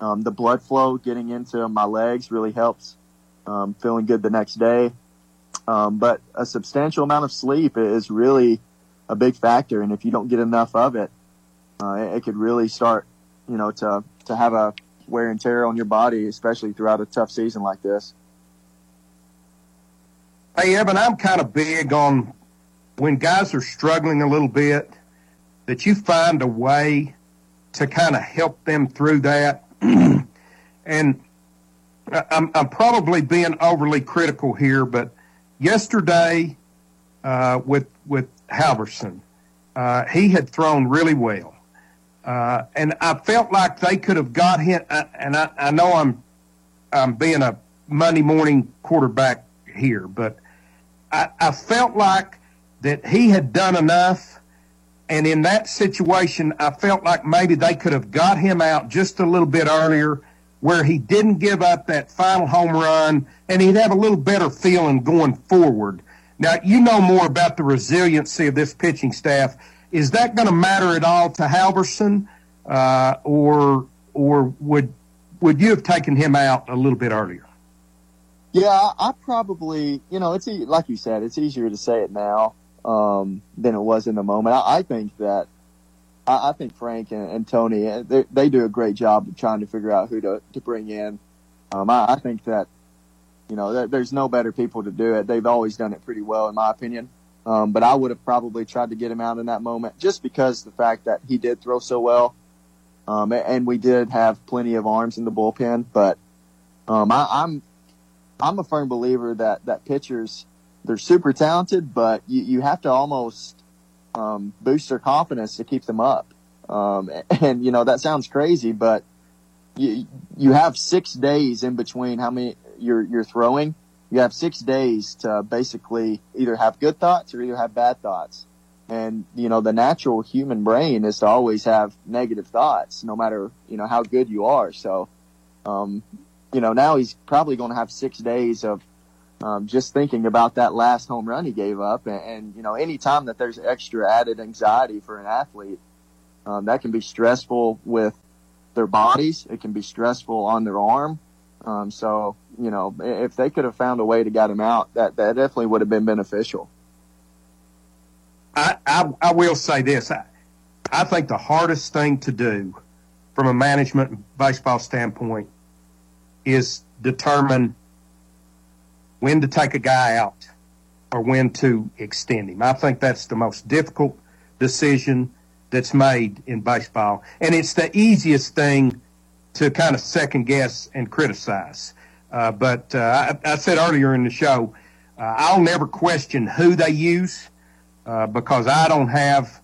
um, the blood flow getting into my legs really helps um, feeling good the next day. Um, but a substantial amount of sleep is really a big factor, and if you don't get enough of it, uh, it, it could really start, you know, to to have a wear and tear on your body, especially throughout a tough season like this. Hey, Evan, I'm kind of big on when guys are struggling a little bit that you find a way to kind of help them through that. *clears throat* and I'm, I'm probably being overly critical here, but yesterday uh, with with Halvorsen, uh, he had thrown really well, uh, and I felt like they could have got him. Uh, and I, I know I'm I'm being a Monday morning quarterback here, but I, I felt like that he had done enough. And in that situation, I felt like maybe they could have got him out just a little bit earlier where he didn't give up that final home run and he'd have a little better feeling going forward. Now, you know more about the resiliency of this pitching staff. Is that going to matter at all to Halvorsen, uh, or or would would you have taken him out a little bit earlier? Yeah, I probably, you know, it's like you said, it's easier to say it now um, than it was in the moment. I, I think that I, I think Frank and, and Tony uh, they, do a great job of trying to figure out who to to bring in. Um, I, I think that you know there, there's no better people to do it. They've always done it pretty well, in my opinion. Um, but I would have probably tried to get him out in that moment, just because the fact that he did throw so well, um, and we did have plenty of arms in the bullpen. But um, I, I'm I'm a firm believer that that pitchers they're super talented, but you, you have to almost um, boost their confidence to keep them up. Um, *laughs* and you know that sounds crazy, but you you have six days in between how many you're you're throwing. You have six days to basically either have good thoughts or either have bad thoughts. And you know the natural human brain is to always have negative thoughts, no matter you know how good you are. So, um, you know now he's probably going to have six days of um, just thinking about that last home run he gave up, and, and you know, anytime that there's extra added anxiety for an athlete, um, that can be stressful with their bodies. It can be stressful on their arm. Um, so, you know, if they could have found a way to get him out, that that definitely would have been beneficial. I, I, I will say this. I, I think the hardest thing to do from a management baseball standpoint is determine when to take a guy out or when to extend him. I think that's the most difficult decision that's made in baseball. And it's the easiest thing to kind of second guess and criticize. Uh, but uh, I, I, said earlier in the show, uh, I'll never question who they use uh, because I don't have.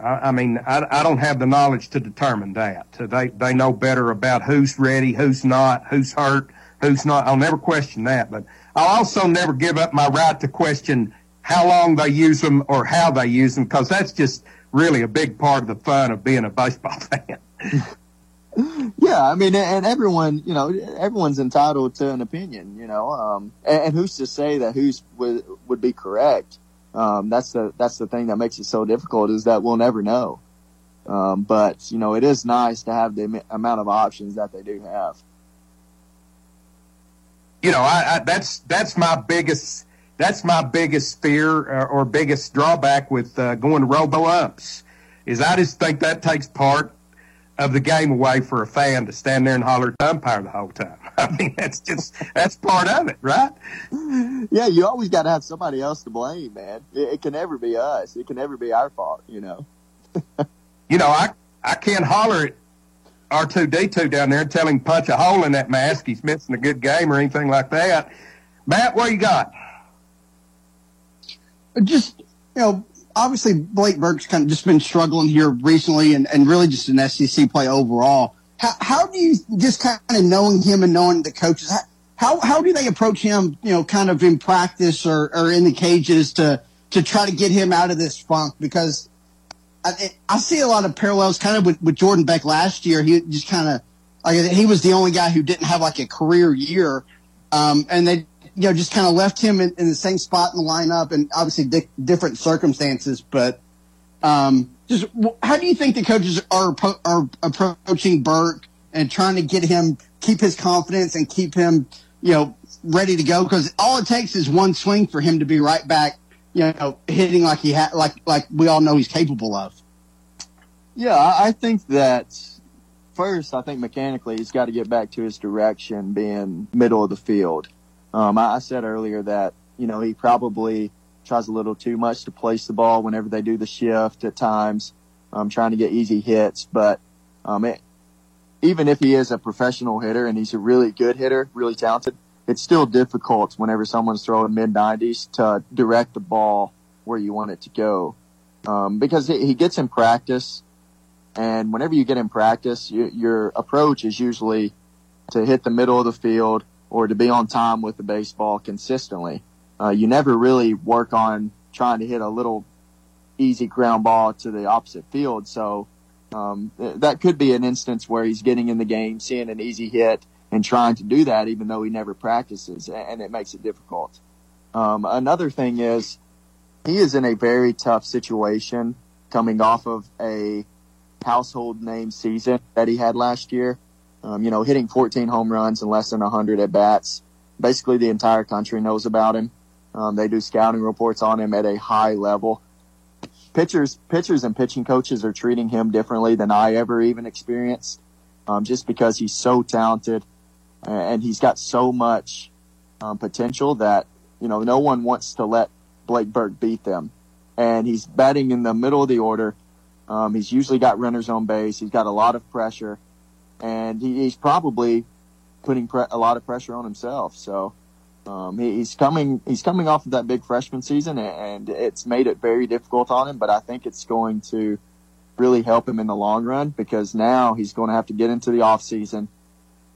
I, I mean, I, I, don't have the knowledge to determine that. They they know better about who's ready, who's not, who's hurt, who's not. I'll never question that, but I'll also never give up my right to question how long they use them or how they use them because that's just really a big part of the fun of being a baseball *laughs* fan. yeah, I mean, and everyone, you know, everyone's entitled to an opinion, you know, um, and, and, who's to say that who's would, would be correct? Um, that's the that's the thing that makes it so difficult is that we'll never know. Um, but you know, it is nice to have the amount of options that they do have. You know, I, I that's that's my biggest that's my biggest fear or, or biggest drawback with uh, going to robo umps is I just think that takes part of the game away for a fan to stand there and holler at the umpire the whole time. *laughs* I mean, that's just that's part of it, right? Yeah, you always got to have somebody else to blame, man. It, it, can never be us. It can never be our fault, you know. you know, I I can't holler at R two D two down there and tell him punch a hole in that mask. He's missing a good game or anything like that. Matt, what you got? Just you know, obviously Blake Burke's kind of just been struggling here recently and, and really just an SEC play overall. How, how do you just kind of knowing him and knowing the coaches, how, how do they approach him, you know, kind of in practice or, or in the cages to, to try to get him out of this funk? Because I, I see a lot of parallels kind of with, with Jordan Beck last year. He just kind of, like, he was the only guy who didn't have like a career year. Um, and they you know, just kind of left him in, in, the same spot in the lineup and obviously di- different circumstances. But um, just how do you think the coaches are, are approaching Burke and trying to get him, keep his confidence and keep him, you know, ready to go? Because all it takes is one swing for him to be right back, you know, hitting like he had, like, like we all know he's capable of. Yeah, I think that first, I think mechanically he's got to get back to his direction being middle of the field. Um, I, I said earlier that, you know, he probably tries a little too much to place the ball whenever they do the shift at times, um, trying to get easy hits. But, um, it, even if he is a professional hitter and he's a really good hitter, really talented, it's still difficult whenever someone's throwing mid 90s to direct the ball where you want it to go. Um, because he gets in practice, and whenever you get in practice, you, your approach is usually to hit the middle of the field or to be on time with the baseball consistently. Uh, you never really work on trying to hit a little easy ground ball to the opposite field. So um, that could be an instance where he's getting in the game, seeing an easy hit, and trying to do that even though he never practices, and it makes it difficult. Um, another thing is he is in a very tough situation coming off of a household name season that he had last year. Um, you know, hitting 14 home runs and less than 100 at bats. Basically, the entire country knows about him. Um, they do scouting reports on him at a high level. Pitchers, pitchers, and pitching coaches are treating him differently than I ever even experienced, um, just because he's so talented and he's got so much um, potential that you know no one wants to let Blake Burke beat them. And he's batting in the middle of the order. Um, he's usually got runners on base. He's got a lot of pressure and he, he's probably putting pre- a lot of pressure on himself. So um, he, he's coming he's coming off of that big freshman season, and it's made it very difficult on him. But I think it's going to really help him in the long run because now he's going to have to get into the off season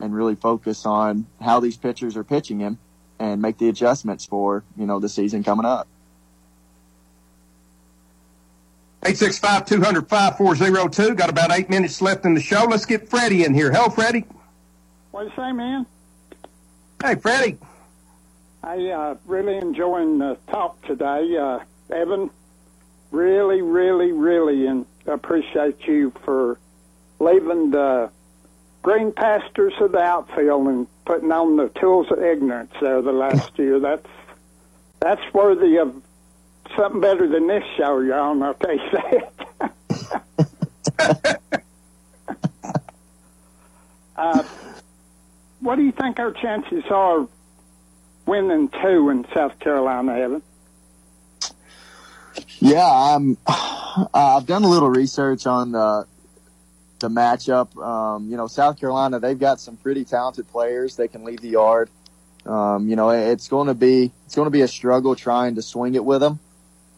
and really focus on how these pitchers are pitching him and make the adjustments for you know the season coming up. 865 200 5402. Got about eight minutes left in the show. Let's get Freddie in here. Hello, Freddie. What you say, man? Hey, Freddie. I uh, really enjoying the talk today, uh, Evan. Really, really, really and appreciate you for leaving the green pastures of the outfield and putting on the tools of ignorance there the last year. That's that's worthy of something better than this show on, I'll tell you that. *laughs* uh, what do you think our chances are winning two in South Carolina, Evan? Yeah, I'm. Uh, *sighs* I've done a little research on the the matchup. Um, you know, South Carolina, they've got some pretty talented players. They can leave the yard. Um, you know, it's going to be it's going to be a struggle trying to swing it with them.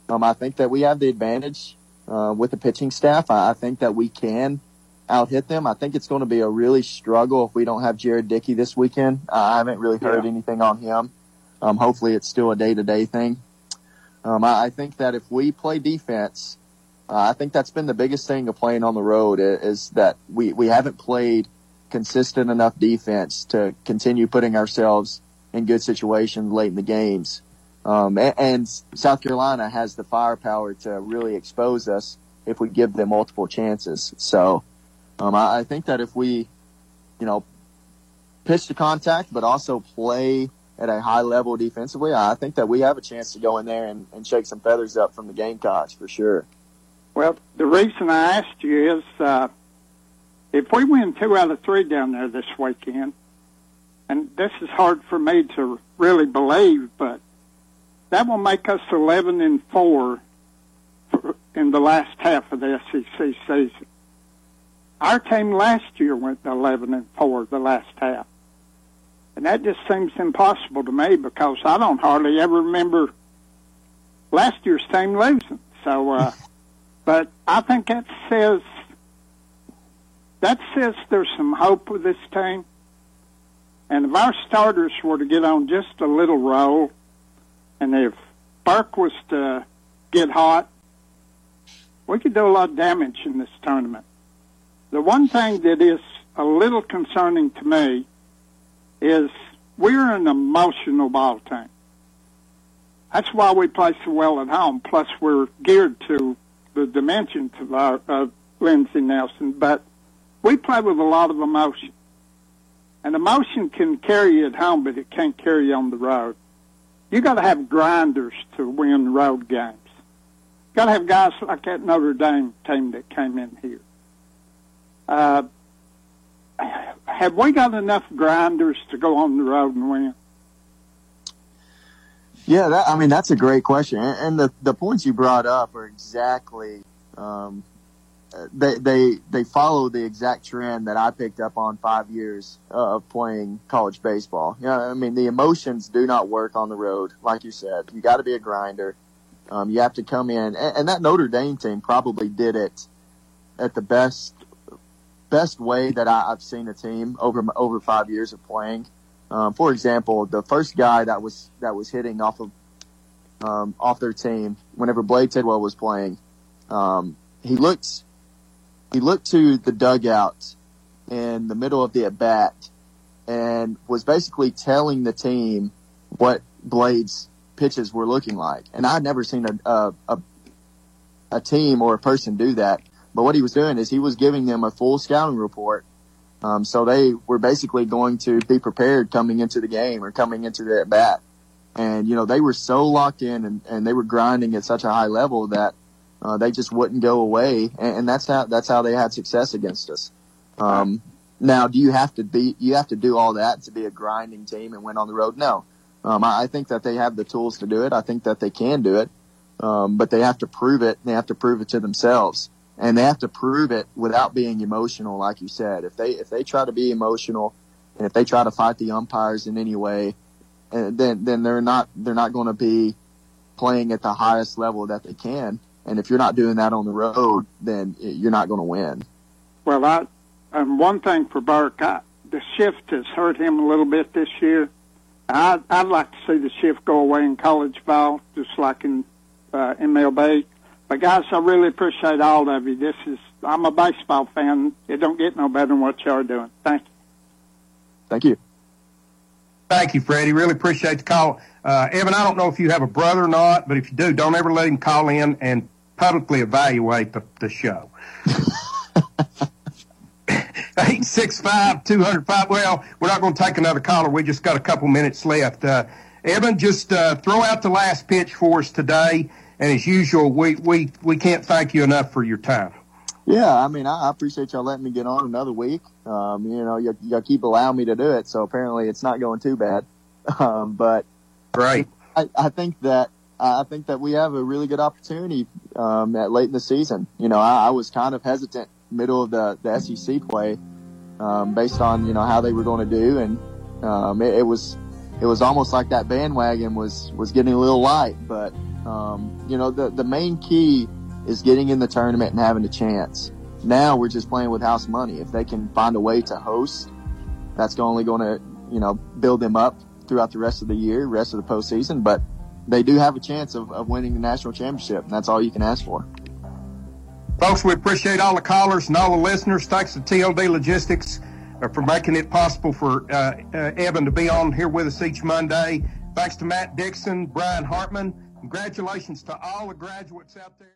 Um, I think that we have the advantage uh, with the pitching staff. I, I think that we can out hit them. I think it's going to be a really struggle if we don't have Jared Dickey this weekend. Uh, I haven't really heard Yeah. anything on him. Um, hopefully, it's still a day to day thing. Um, I, I think that if we play defense, uh, I think that's been the biggest thing of playing on the road is, that we, we haven't played consistent enough defense to continue putting ourselves in good situations late in the games. Um, and, and South Carolina has the firepower to really expose us if we give them multiple chances. So um, I, I think that if we, you know, pitch to contact, but also play at a high level defensively, I think that we have a chance to go in there and, and shake some feathers up from the Gamecocks for sure. Well, the reason I asked you is uh, if we win two out of three down there this weekend, and this is hard for me to really believe, but that will make us 11 and 4 for, in the last half of the SEC season. Our team last year went 11 and 4 the last half. And that just seems impossible to me because I don't hardly ever remember last year's team losing. So, uh, *laughs* but I think that says that says there's some hope with this team. And if our starters were to get on just a little roll, and if Burke was to get hot, we could do a lot of damage in this tournament. The one thing that is a little concerning to me is we're an emotional ball team. That's why we play so well at home. Plus, we're geared to the dimensions of our of Lindsey Nelson, but we play with a lot of emotion. And emotion can carry you at home, but it can't carry you on the road. You got to have grinders to win road games. Got to have guys like that Notre Dame team that came in here. Uh, have we got enough grinders to go on the road and win? Yeah, that, I mean that's a great question, and, the the points you brought up are exactly um, they they they follow the exact trend that I picked up on five years of playing college baseball. You know, I mean the emotions do not work on the road, like you said. You got to be a grinder. Um, you have to come in, and, and that Notre Dame team probably did it at the best best way that I, I've seen a team over over five years of playing. Um, for example, the first guy that was that was hitting off of um, off their team whenever Blade Tidwell was playing, um, he looked he looked to the dugout in the middle of the at bat and was basically telling the team what Blade's pitches were looking like. And I'd never seen a a, a a team or a person do that. But what he was doing is he was giving them a full scouting report um, so they were basically going to be prepared coming into the game or coming into the at bat. And, you know, they were so locked in and, and they were grinding at such a high level that uh, they just wouldn't go away. And, and that's how, that's how they had success against us. Um, now, do you have to be, you have to do all that to be a grinding team and win on the road? No. Um, I, I think that they have the tools to do it. I think that they can do it. Um, but they have to prove it. They have to prove it to themselves and they have to prove it without being emotional, like you said. If they if they try to be emotional, and if they try to fight the umpires in any way, then then they're not they're not going to be playing at the highest level that they can. And if you're not doing that on the road, then you're not going to win. Well, I, um, one thing for Burke, I, the shift has hurt him a little bit this year. I'd, I'd like to see the shift go away in college ball, just like in uh, MLB. But guys, I really appreciate all of you. This is I'm a baseball fan. It don't get no better than what y'all are doing. Thank you. Thank you. Thank you, Freddie. Really appreciate the call. Uh, Evan, I don't know if you have a brother or not, but if you do, don't ever let him call in and publicly evaluate the, the show. *laughs* 865 205. Well, we're not going to take another caller. We just got a couple minutes left. Uh, Evan, just uh, throw out the last pitch for us today. And as usual, we, we, we can't thank you enough for your time. Yeah, I mean, I appreciate y'all letting me get on another week. Um, you know, you, you keep allowing me to do it, so apparently it's not going too bad. *laughs* Um, but right, I, I think that I think that we have a really good opportunity um, at late in the season. You know, I, I was kind of hesitant middle of the the SEC play um, based on you know how they were going to do, and um, it, it was it was almost like that bandwagon was was getting a little light. But um, you know, the the main key is getting in the tournament and having a chance. Now we're just playing with house money. If they can find a way to host, that's only going to you know build them up throughout the rest of the year, rest of the postseason. But they do have a chance of, of winning the national championship, and that's all you can ask for. Folks, we appreciate all the callers and all the listeners. Thanks to TLD Logistics uh, for making it possible for uh, uh, Evan to be on here with us each Monday. Thanks to Matt Dixon, Brian Hartman. Congratulations to all the graduates out there.